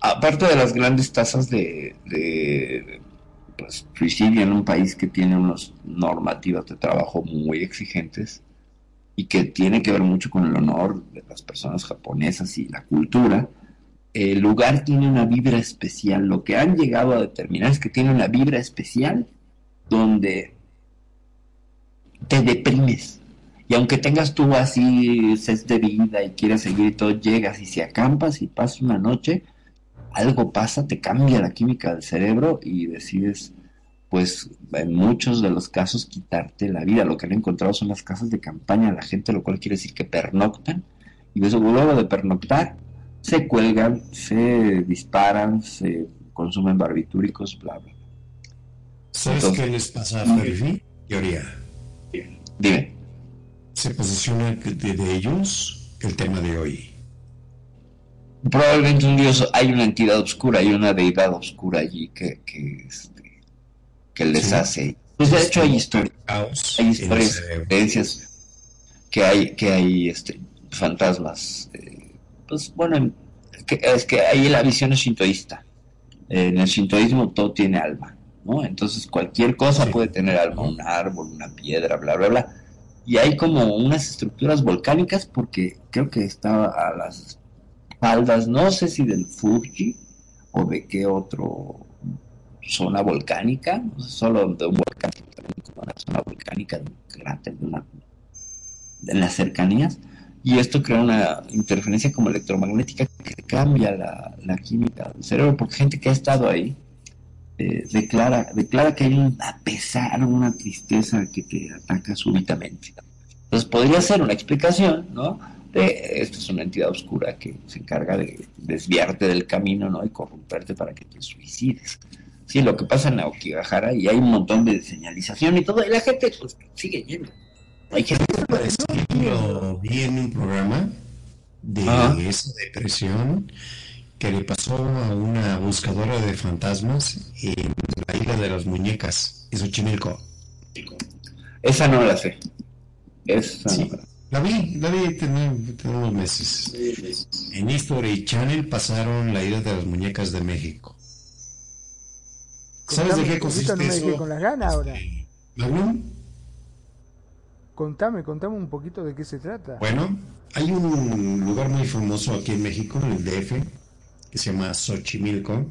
Aparte de las grandes tasas de, de pues, suicidio en un país que tiene unas normativas de trabajo muy exigentes y que tiene que ver mucho con el honor de las personas japonesas y la cultura, el lugar tiene una vibra especial. Lo que han llegado a determinar es que tiene una vibra especial donde te deprimes. Y aunque tengas tú así sed de vida y quieras seguir y todo, llegas y si acampas y pasas una noche, algo pasa, te cambia la química del cerebro y decides, pues en muchos de los casos, quitarte la vida. Lo que han encontrado son las casas de campaña la gente, lo cual quiere decir que pernoctan y luego de pernoctar se cuelgan, se disparan, se consumen barbitúricos, bla, bla. ¿Sabes qué les pasa a Ferfi? Teoría. Dime. Se posiciona de ellos el tema de hoy probablemente un dios, hay una entidad oscura, hay una deidad oscura allí que, que, este, que les hace. Pues de hecho hay historias, hay historias, creencias que hay, que hay este, fantasmas. Eh, pues bueno, es que ahí la visión es shintoísta. En el shintoísmo todo tiene alma, ¿no? Entonces cualquier cosa puede tener alma, un árbol, una piedra, bla, bla, bla. Y hay como unas estructuras volcánicas porque creo que está a las faldas, no sé si del Fuji o de qué otro zona volcánica, solo de un volcán, una zona volcánica, de un cráter, de una, en las cercanías, y esto crea una interferencia como electromagnética que cambia la, química del cerebro, porque gente que ha estado ahí eh, declara, declara que hay una pesar, una tristeza que te ataca súbitamente. Entonces podría ser una explicación, ¿no? esta es una entidad oscura que se encarga de desviarte del camino, ¿no? Y corromperte para que te suicides. Sí, lo que pasa en Aokigahara y hay un montón de señalización y todo, y la gente pues sigue yendo. Hay gente vi en un programa de esa depresión que le pasó a una buscadora de fantasmas en la isla de las muñecas, en Xochimilco. Esa no la sé. Esa sí, la vi, la vi tenemos unos meses. En History Channel pasaron la isla de las muñecas de México. ¿Sabes de qué consiste no eso? con las ganas ahora. Contame, contame un poquito de qué se trata. Bueno, hay un lugar muy famoso aquí en México, en el DF, que se llama Xochimilco.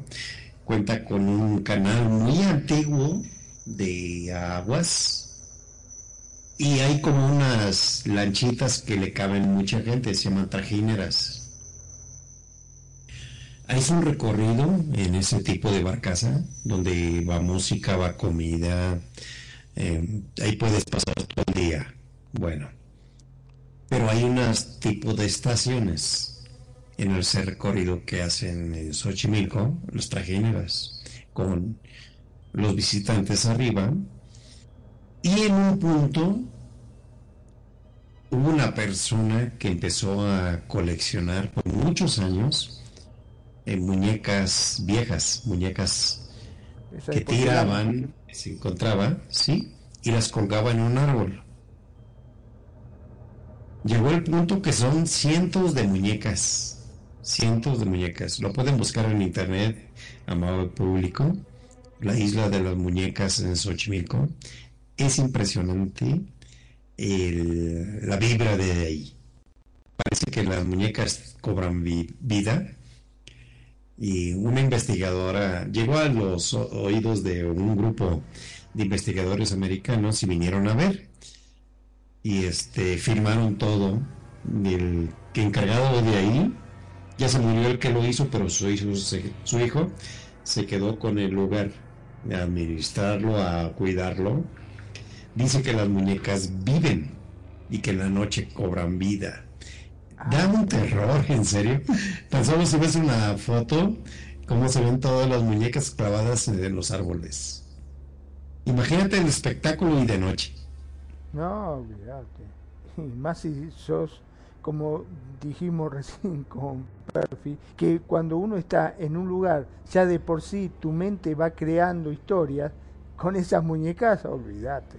Cuenta con un canal muy antiguo de aguas y hay como unas lanchitas que le caben mucha gente, se llaman trajineras. Es un recorrido en ese tipo de barcaza donde va música, va comida, eh, ahí puedes pasar todo el día. Bueno, pero hay unas tipo de estaciones en ese recorrido que hacen en Xochimilco, los trajineras, con los visitantes arriba. Y en un punto hubo una persona que empezó a coleccionar por muchos años en muñecas viejas, muñecas que tiraban, se encontraba, sí, y las colgaba en un árbol. Llegó el punto que son cientos de muñecas, cientos de muñecas. Lo pueden buscar en internet, amado público, la isla de las muñecas en Xochimilco. Es impresionante la vibra de ahí. Parece que las muñecas cobran vida y una investigadora llegó a los oídos de un grupo de investigadores americanos y vinieron a ver y este firmaron todo. El que encargado de ahí ya se murió el que lo hizo pero su hijo se, su hijo se quedó con el lugar de administrarlo a cuidarlo. Dice que las muñecas viven y que en la noche cobran vida. Da un terror en serio. Tan solo si ves una foto cómo se ven todas las muñecas clavadas en los árboles. Imagínate el espectáculo y de noche no, olvídate. más si sos, como dijimos recién con Perfi, que cuando uno está en un lugar, ya de por sí tu mente va creando historias, con esas muñecas, olvídate.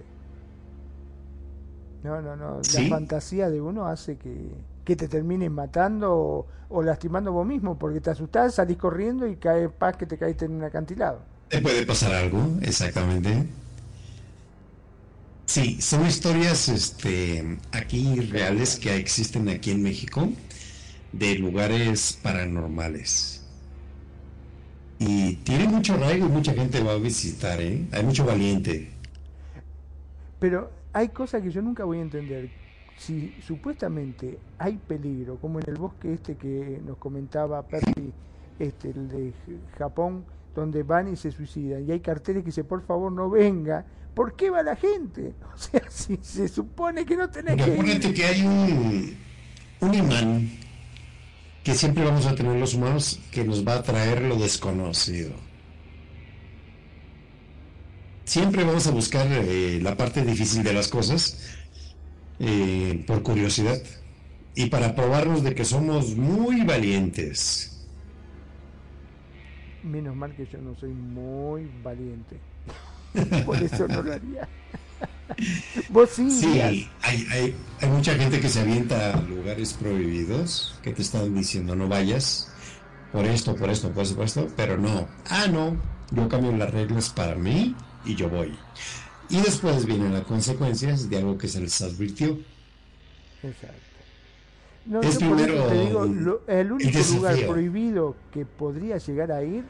No, no, no. La fantasía de uno hace que, que te termines matando o, lastimando vos mismo, porque te asustás, salís corriendo y cae paz que te caíste en un acantilado. Te puede pasar algo, exactamente. Sí, son historias este, aquí reales que existen aquí en México de lugares paranormales. Y tiene mucho arraigo y mucha gente va a visitar, ¿eh? Hay mucho valiente. Pero hay cosas que yo nunca voy a entender. Si supuestamente hay peligro, como en el bosque este que nos comentaba Percy, este, el de Japón, donde van y se suicidan, y hay carteles que dicen, por favor no venga, ¿por qué va la gente? O sea, si se supone que no tenés que ir. que hay un, un imán que siempre vamos a tener los humanos que nos va a traer lo desconocido. Siempre vamos a buscar eh, la parte difícil de las cosas eh, por curiosidad y para probarnos de que somos muy valientes. Menos mal que yo no soy muy valiente. Por eso no lo haría. Vos sí. Sí, hay, hay, hay, mucha gente que se avienta a lugares prohibidos, que te están diciendo no vayas, por esto, por esto, por esto, por esto, pero no. Ah, no, yo cambio las reglas para mí y yo voy. Y después vienen las consecuencias de algo que se les advirtió. Exacto. No, es primero, te digo, el único lugar prohibido que podría llegar a ir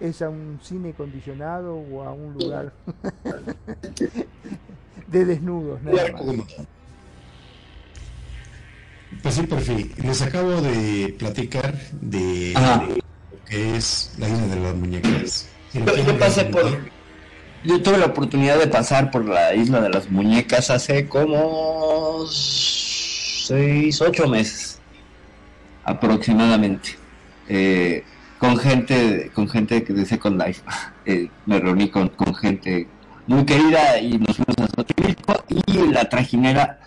es a un cine condicionado o a un lugar de desnudos. Nada más. Pues sí, perfil. Les acabo de platicar de, lo que es la isla de las muñecas. yo, pasé por. Yo tuve la oportunidad de pasar por la isla de las muñecas hace como seis, ocho meses aproximadamente. Eh, con gente con gente de Second Life. Eh, me reuní con, gente muy querida y nos fuimos a Xochimilco y la trajinera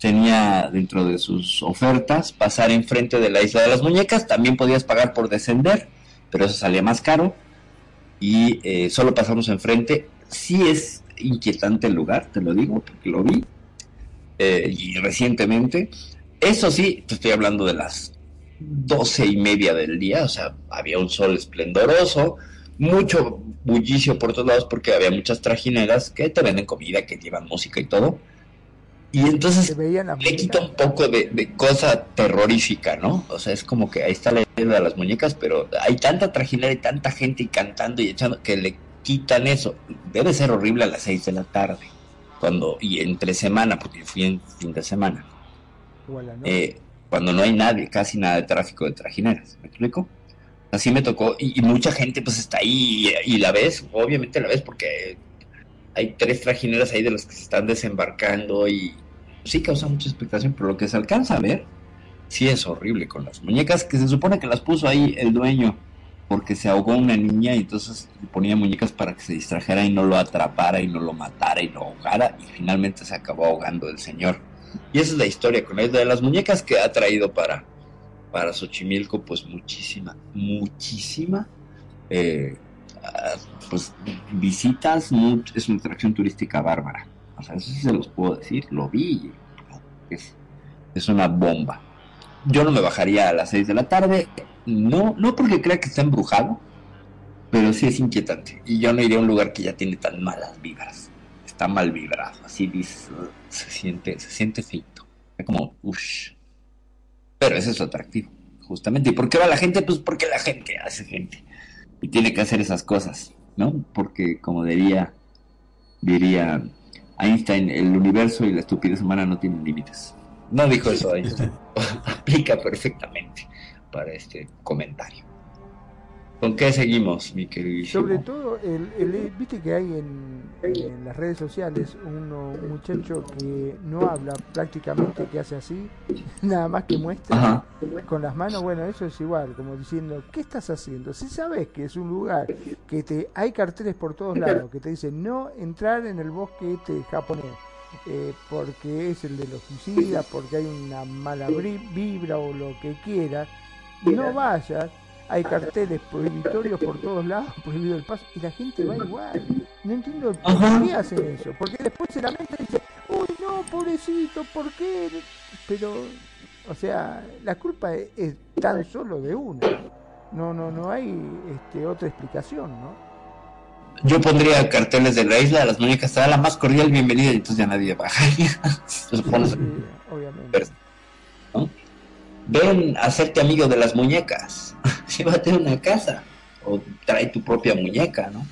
tenía dentro de sus ofertas pasar enfrente de la isla de las muñecas, también podías pagar por descender, pero eso salía más caro y eh, solo pasamos enfrente. Sí es inquietante el lugar, te lo digo, porque lo vi eh, y recientemente. Eso sí, te estoy hablando de las doce y media del día, o sea, había un sol esplendoroso, mucho bullicio por todos lados porque había muchas trajineras que te venden comida, que llevan música y todo. Y entonces le quita un poco de, cosa terrorífica, ¿no? O sea, es como que ahí está la idea de las muñecas, pero hay tanta trajinera y tanta gente y cantando y echando que le quitan eso. Debe ser horrible a las seis de la tarde. cuando Y entre semana, porque fui en fin de semana. Eh, cuando no hay nadie, casi nada de tráfico de trajineras. ¿Me explico? Así me tocó. Y, mucha gente pues está ahí y, la ves, obviamente la ves porque hay tres trajineras ahí de los que se están desembarcando y sí causa mucha expectación, pero lo que se alcanza a ver sí es horrible con las muñecas que se supone que las puso ahí el dueño porque se ahogó una niña y entonces ponía muñecas para que se distrajera y no lo atrapara y no lo matara y lo ahogara y finalmente se acabó ahogando el señor. Y esa es la historia con la de las muñecas que ha traído para, para Xochimilco, pues muchísima, muchísima, eh, ah, pues visitas, es una atracción turística bárbara. O sea, eso sí se los puedo decir, lo vi, es, es una bomba. Yo no me bajaría a las 6 de la tarde, no, no porque crea que está embrujado, pero sí es inquietante. Y yo no iría a un lugar que ya tiene tan malas vibras. Está mal vibrado, así dice, se siente, se siente feito. Es como, uff. Pero ese es lo atractivo, justamente. ¿Y por qué va la gente? Pues porque la gente hace gente. Y tiene que hacer esas cosas, ¿no? Porque, como diría, diría Einstein, el universo y la estupidez humana no tienen límites. No dijo eso Einstein. Aplica perfectamente para este comentario. ¿Con qué seguimos, mi querido? Sobre todo, el, viste que hay en, las redes sociales un muchacho que no habla prácticamente, que hace así, nada más que muestra con las manos, bueno, eso es igual, como diciendo, ¿qué estás haciendo? Si sabes que es un lugar que te hay carteles por todos lados que te dicen no entrar en el bosque este japonés, eh, porque es el de los suicidas, porque hay una mala vibra o lo que quieras, no vayas hay carteles prohibitorios por todos lados, prohibido el paso, y la gente va igual. No entiendo por qué hacen eso, porque después se lamenta y dice, uy, no, pobrecito, ¿por qué? Pero, o sea, la culpa es, tan solo de uno. No, no, no hay este, otra explicación, ¿no? Yo pondría carteles de la isla las muñecas, será la más cordial bienvenida y entonces ya nadie bajaría. sí, obviamente. ¿no? Ven a hacerte amigo de las muñecas, llévate una casa o trae tu propia muñeca, ¿no?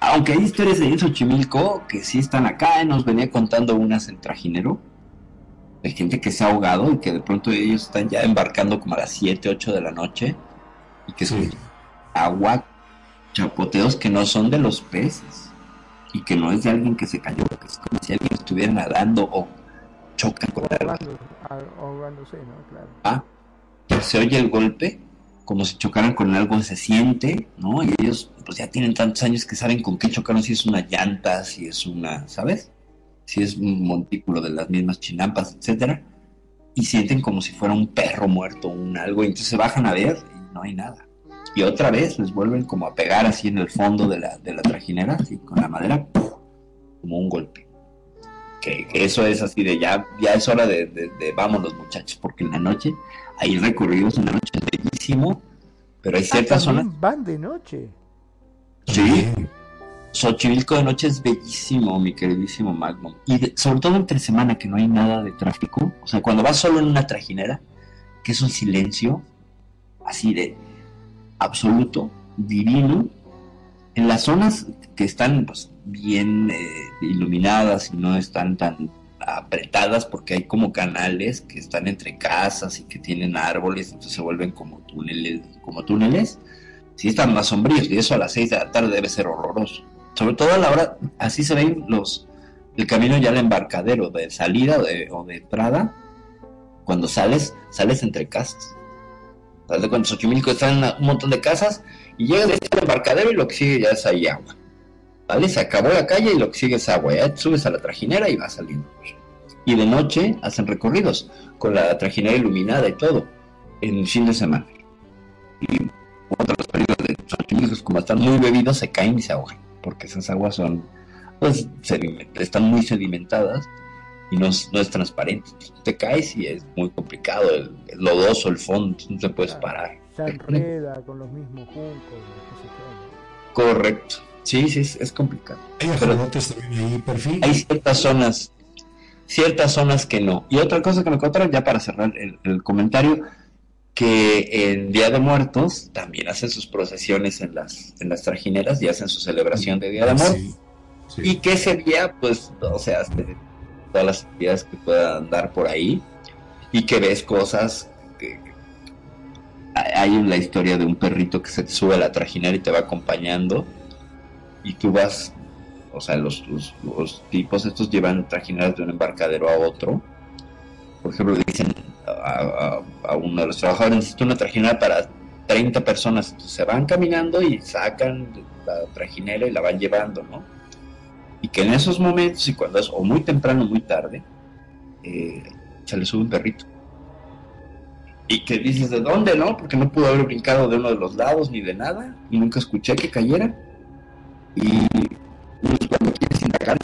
Aunque hay historias de Xochimilco que sí están acá, nos venía contando unas en Trajinero, de gente que se ha ahogado y que de pronto ellos están ya embarcando como a las 7, 8 de la noche y que son agua, chapoteos que no son de los peces y que no es de alguien que se cayó, que es como si alguien estuviera nadando o chocan con algo. Ah, se oye el golpe, como si chocaran con algo, se siente, ¿no? Y ellos pues ya tienen tantos años que saben con qué chocaron, si es una llanta, si es una, ¿sabes? Si es un montículo de las mismas chinampas, etcétera. Y sienten como si fuera un perro muerto, un algo, y entonces se bajan a ver y no hay nada. Y otra vez les vuelven como a pegar así en el fondo de la, de la trajinera, así con la madera, como un golpe que, eso es así de ya, ya es hora de, de, vámonos muchachos, porque en la noche hay recorridos, en la noche es bellísimo, pero hay ah, ciertas zonas... Van de noche. Sí. Xochimilco de noche es bellísimo, mi queridísimo Magnum. Y sobre todo entre semana que no hay nada de tráfico. O sea, cuando vas solo en una trajinera, que es un silencio así de absoluto, divino. En las zonas que están pues, bien eh, iluminadas y no están tan apretadas porque hay como canales que están entre casas y que tienen árboles, entonces se vuelven como túneles, como túneles, sí están más sombríos y eso a las 6 de la tarde debe ser horroroso. Sobre todo a la hora, así se ven los, el camino ya al embarcadero de salida o de entrada, cuando sales, sales entre casas. Cuando Xochimilco están un montón de casas y llegas este al embarcadero y lo que sigue ya es ahí agua. ¿vale? Se acabó la calle y lo que sigue es agua, ya subes a la trajinera y va saliendo. Y de noche hacen recorridos con la trajinera iluminada y todo, en fin de semana. Y otros perritos de Xochimilco, como están muy bebidos, se caen y se ahogan, porque esas aguas son, pues, están muy sedimentadas y no es, no es transparente. Te caes y es muy complicado, el, lodoso, el fondo, no te puedes parar. Se enreda con los mismos juncos. Correcto. Sí, sí, es, complicado. ¿Hay también ahí, perfil? Hay ciertas zonas, ciertas zonas que no. Y otra cosa que me contaron, ya para cerrar el, comentario, que en Día de Muertos también hacen sus procesiones en las, en las trajineras y hacen su celebración de Día de Muertos. Y que ese día, pues, o sea, todas las actividades que puedan dar por ahí y que ves cosas hay la historia de un perrito que se te sube a la trajinera y te va acompañando y tú vas o sea los, tipos estos llevan trajineras de un embarcadero a otro. Por ejemplo dicen a, uno de los trabajadores necesito una trajinera para 30 personas se van caminando y sacan la trajinera y la van llevando no y que en esos momentos, y cuando es o muy temprano o muy tarde, eh, se le sube un perrito. Y que dices, ¿de dónde, no? Porque no pudo haber brincado de uno de los lados ni de nada, y nunca escuché que cayera. Y cuando quieres indagar,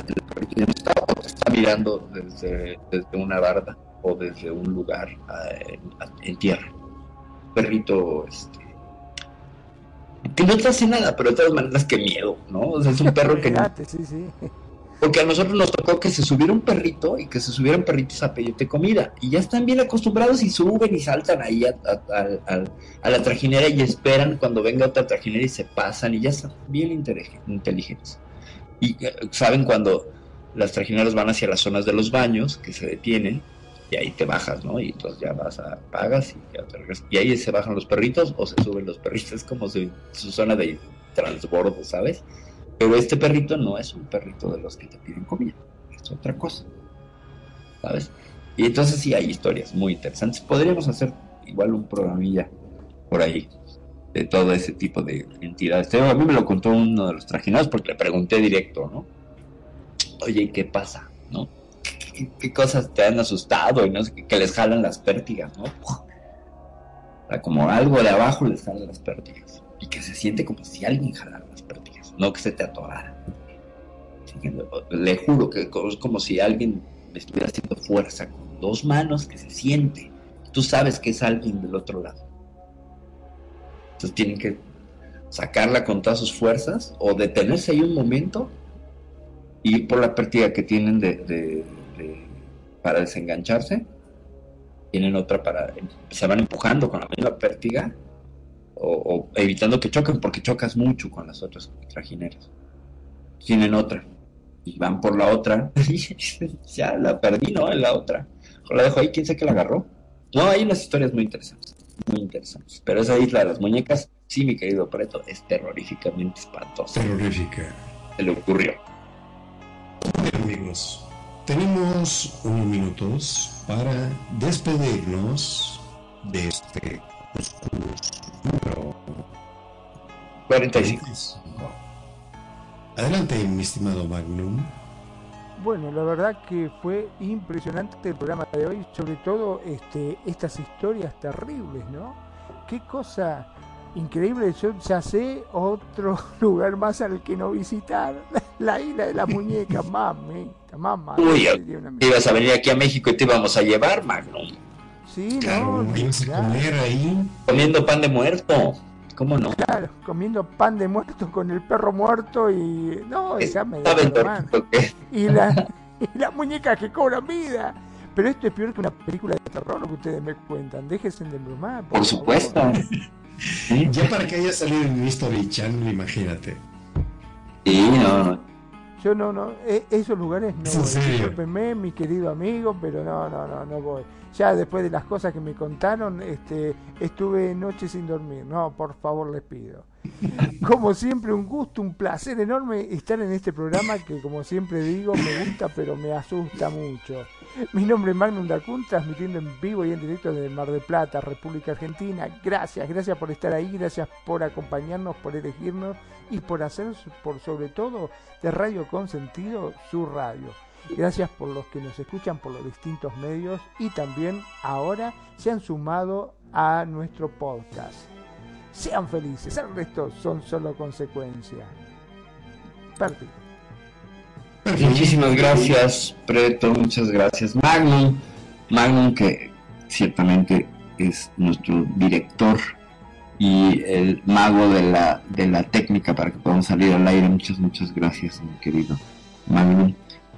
no está, o te está mirando desde, desde una barda o desde un lugar eh, en, tierra. perrito, este, que no te hace nada, pero de todas maneras, qué miedo, ¿no? O sea, es un perro que no. Porque a nosotros nos tocó que se subiera un perrito y que se subieran perritos a pedirte comida. Y ya están bien acostumbrados y suben y saltan ahí a, la trajinera y esperan cuando venga otra trajinera y se pasan y ya están bien inteligentes. Y eh, saben cuando las trajineras van hacia las zonas de los baños, que se detienen, y ahí te bajas, ¿no? Y entonces ya vas a, pagas y ya te regresas. Y ahí se bajan los perritos o se suben los perritos, es como su, su zona de transbordo, ¿sabes? Pero este perrito no es un perrito de los que te piden comida, es otra cosa, ¿sabes? Y entonces sí hay historias muy interesantes. Podríamos hacer igual un programilla por ahí de todo ese tipo de entidades. A mí me lo contó uno de los trajinados porque le pregunté directo, ¿no? Oye, ¿qué pasa? ¿No? qué, cosas te han asustado y no sé, que les jalan las pértigas, ¿no? como algo de abajo les jalan las pértigas y que se siente como si alguien jalara no que se te atorara. Le juro que es como si alguien me estuviera haciendo fuerza con dos manos que se siente. Tú sabes que es alguien del otro lado. Entonces tienen que sacarla con todas sus fuerzas o detenerse ahí un momento y por la pérdida que tienen de para desengancharse, tienen otra para, se van empujando con la misma pértiga o, evitando que choquen porque chocas mucho con las otras trajineras. Tienen otra y van por la otra. ya la perdí, ¿no? En la otra. O la dejo ahí, quién sabe que la agarró. No, hay unas historias muy interesantes, muy interesantes. Pero esa isla de las muñecas, sí, mi querido Preto, es terroríficamente espantosa. Terrorífica. Se le ocurrió. amigos, tenemos unos minutos para despedirnos de este número 45. Adelante, mi estimado Magnum. Bueno, la verdad que fue impresionante el programa de hoy, sobre todo este, estas historias terribles, ¿no? Qué cosa increíble, yo ya sé otro lugar más al que no visitar, la isla de las muñecas, mami, mamá. Uy, ibas a venir aquí a México y te íbamos a llevar, Magnum. Sí, no, comer ahí. Comiendo pan de muerto. ¿Cómo no? Claro, comiendo pan de muerto con el perro muerto y. No, déjame de Y la, y la muñeca que cobra vida. Pero esto es peor que una película de terror, lo que ustedes me cuentan. Déjense de bromar. Por, por supuesto. Ya para que haya salido en History Channel, imagínate. Sí, no, Yo no, no, e, esos lugares no. Discúlpenme, mi querido amigo, pero no, no, no, no voy. Ya después de las cosas que me contaron, este, estuve noches sin dormir. No, por favor, les pido. Como siempre, un gusto, un placer enorme estar en este programa que, como siempre digo, me gusta, pero me asusta mucho. Mi nombre es Magnum Dacun, transmitiendo en vivo y en directo desde Mar del Plata, República Argentina. Gracias, gracias por estar ahí, gracias por acompañarnos, por elegirnos y por hacer, por sobre todo, de Radio Consentido su radio. Gracias por los que nos escuchan por los distintos medios y también ahora se han sumado a nuestro podcast. Sean felices, el resto son solo consecuencias. Perfecto. Muchísimas gracias, Preto, muchas gracias. Magnum, Magnum que ciertamente es nuestro director y el mago de la, de la técnica para que podamos salir al aire. Muchas, muchas gracias, mi querido Magnum.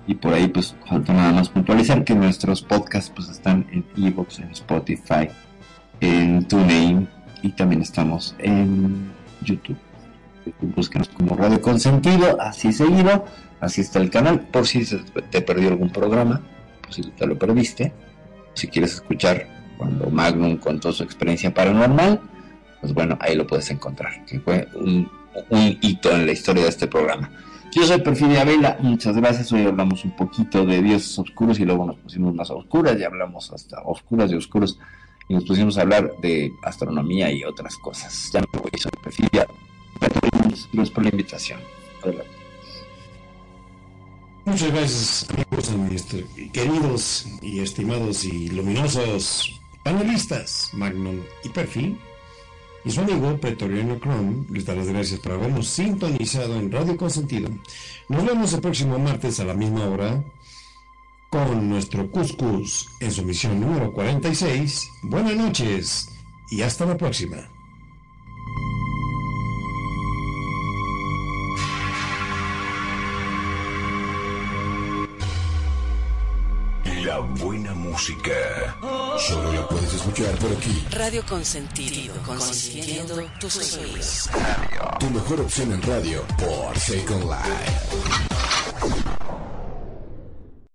Y por ahí pues falta nada más puntualizar que nuestros podcasts pues están en Evox, en Spotify, en TuneIn y también estamos en YouTube. Búsquenos como Radio Consentido, así seguido, así está el canal, por si te perdió algún programa, por si te lo perdiste, si quieres escuchar cuando Magnum contó su experiencia paranormal, pues bueno, ahí lo puedes encontrar, que fue un, hito en la historia de este programa. Yo soy Perfidia Vela, muchas gracias. Hoy hablamos un poquito de dioses oscuros y luego nos pusimos más oscuras y hablamos hasta oscuras y oscuros y nos pusimos a hablar de astronomía y otras cosas. Ya me voy, soy Perfidia. Gracias por la invitación. Muchas gracias, queridos y estimados y luminosos panelistas, Magnum y Perfil y su amigo Pretoriano Chrome les da las gracias por habernos sintonizado en Radio Consentido. Nos vemos el próximo martes a la misma hora con nuestro Cuscus en su misión número 46. Buenas noches y hasta la próxima. La buena música. Solo la puedes escuchar por aquí. Radio Consentido. Consintiendo tus oídos. Tu mejor opción en radio por Second Life.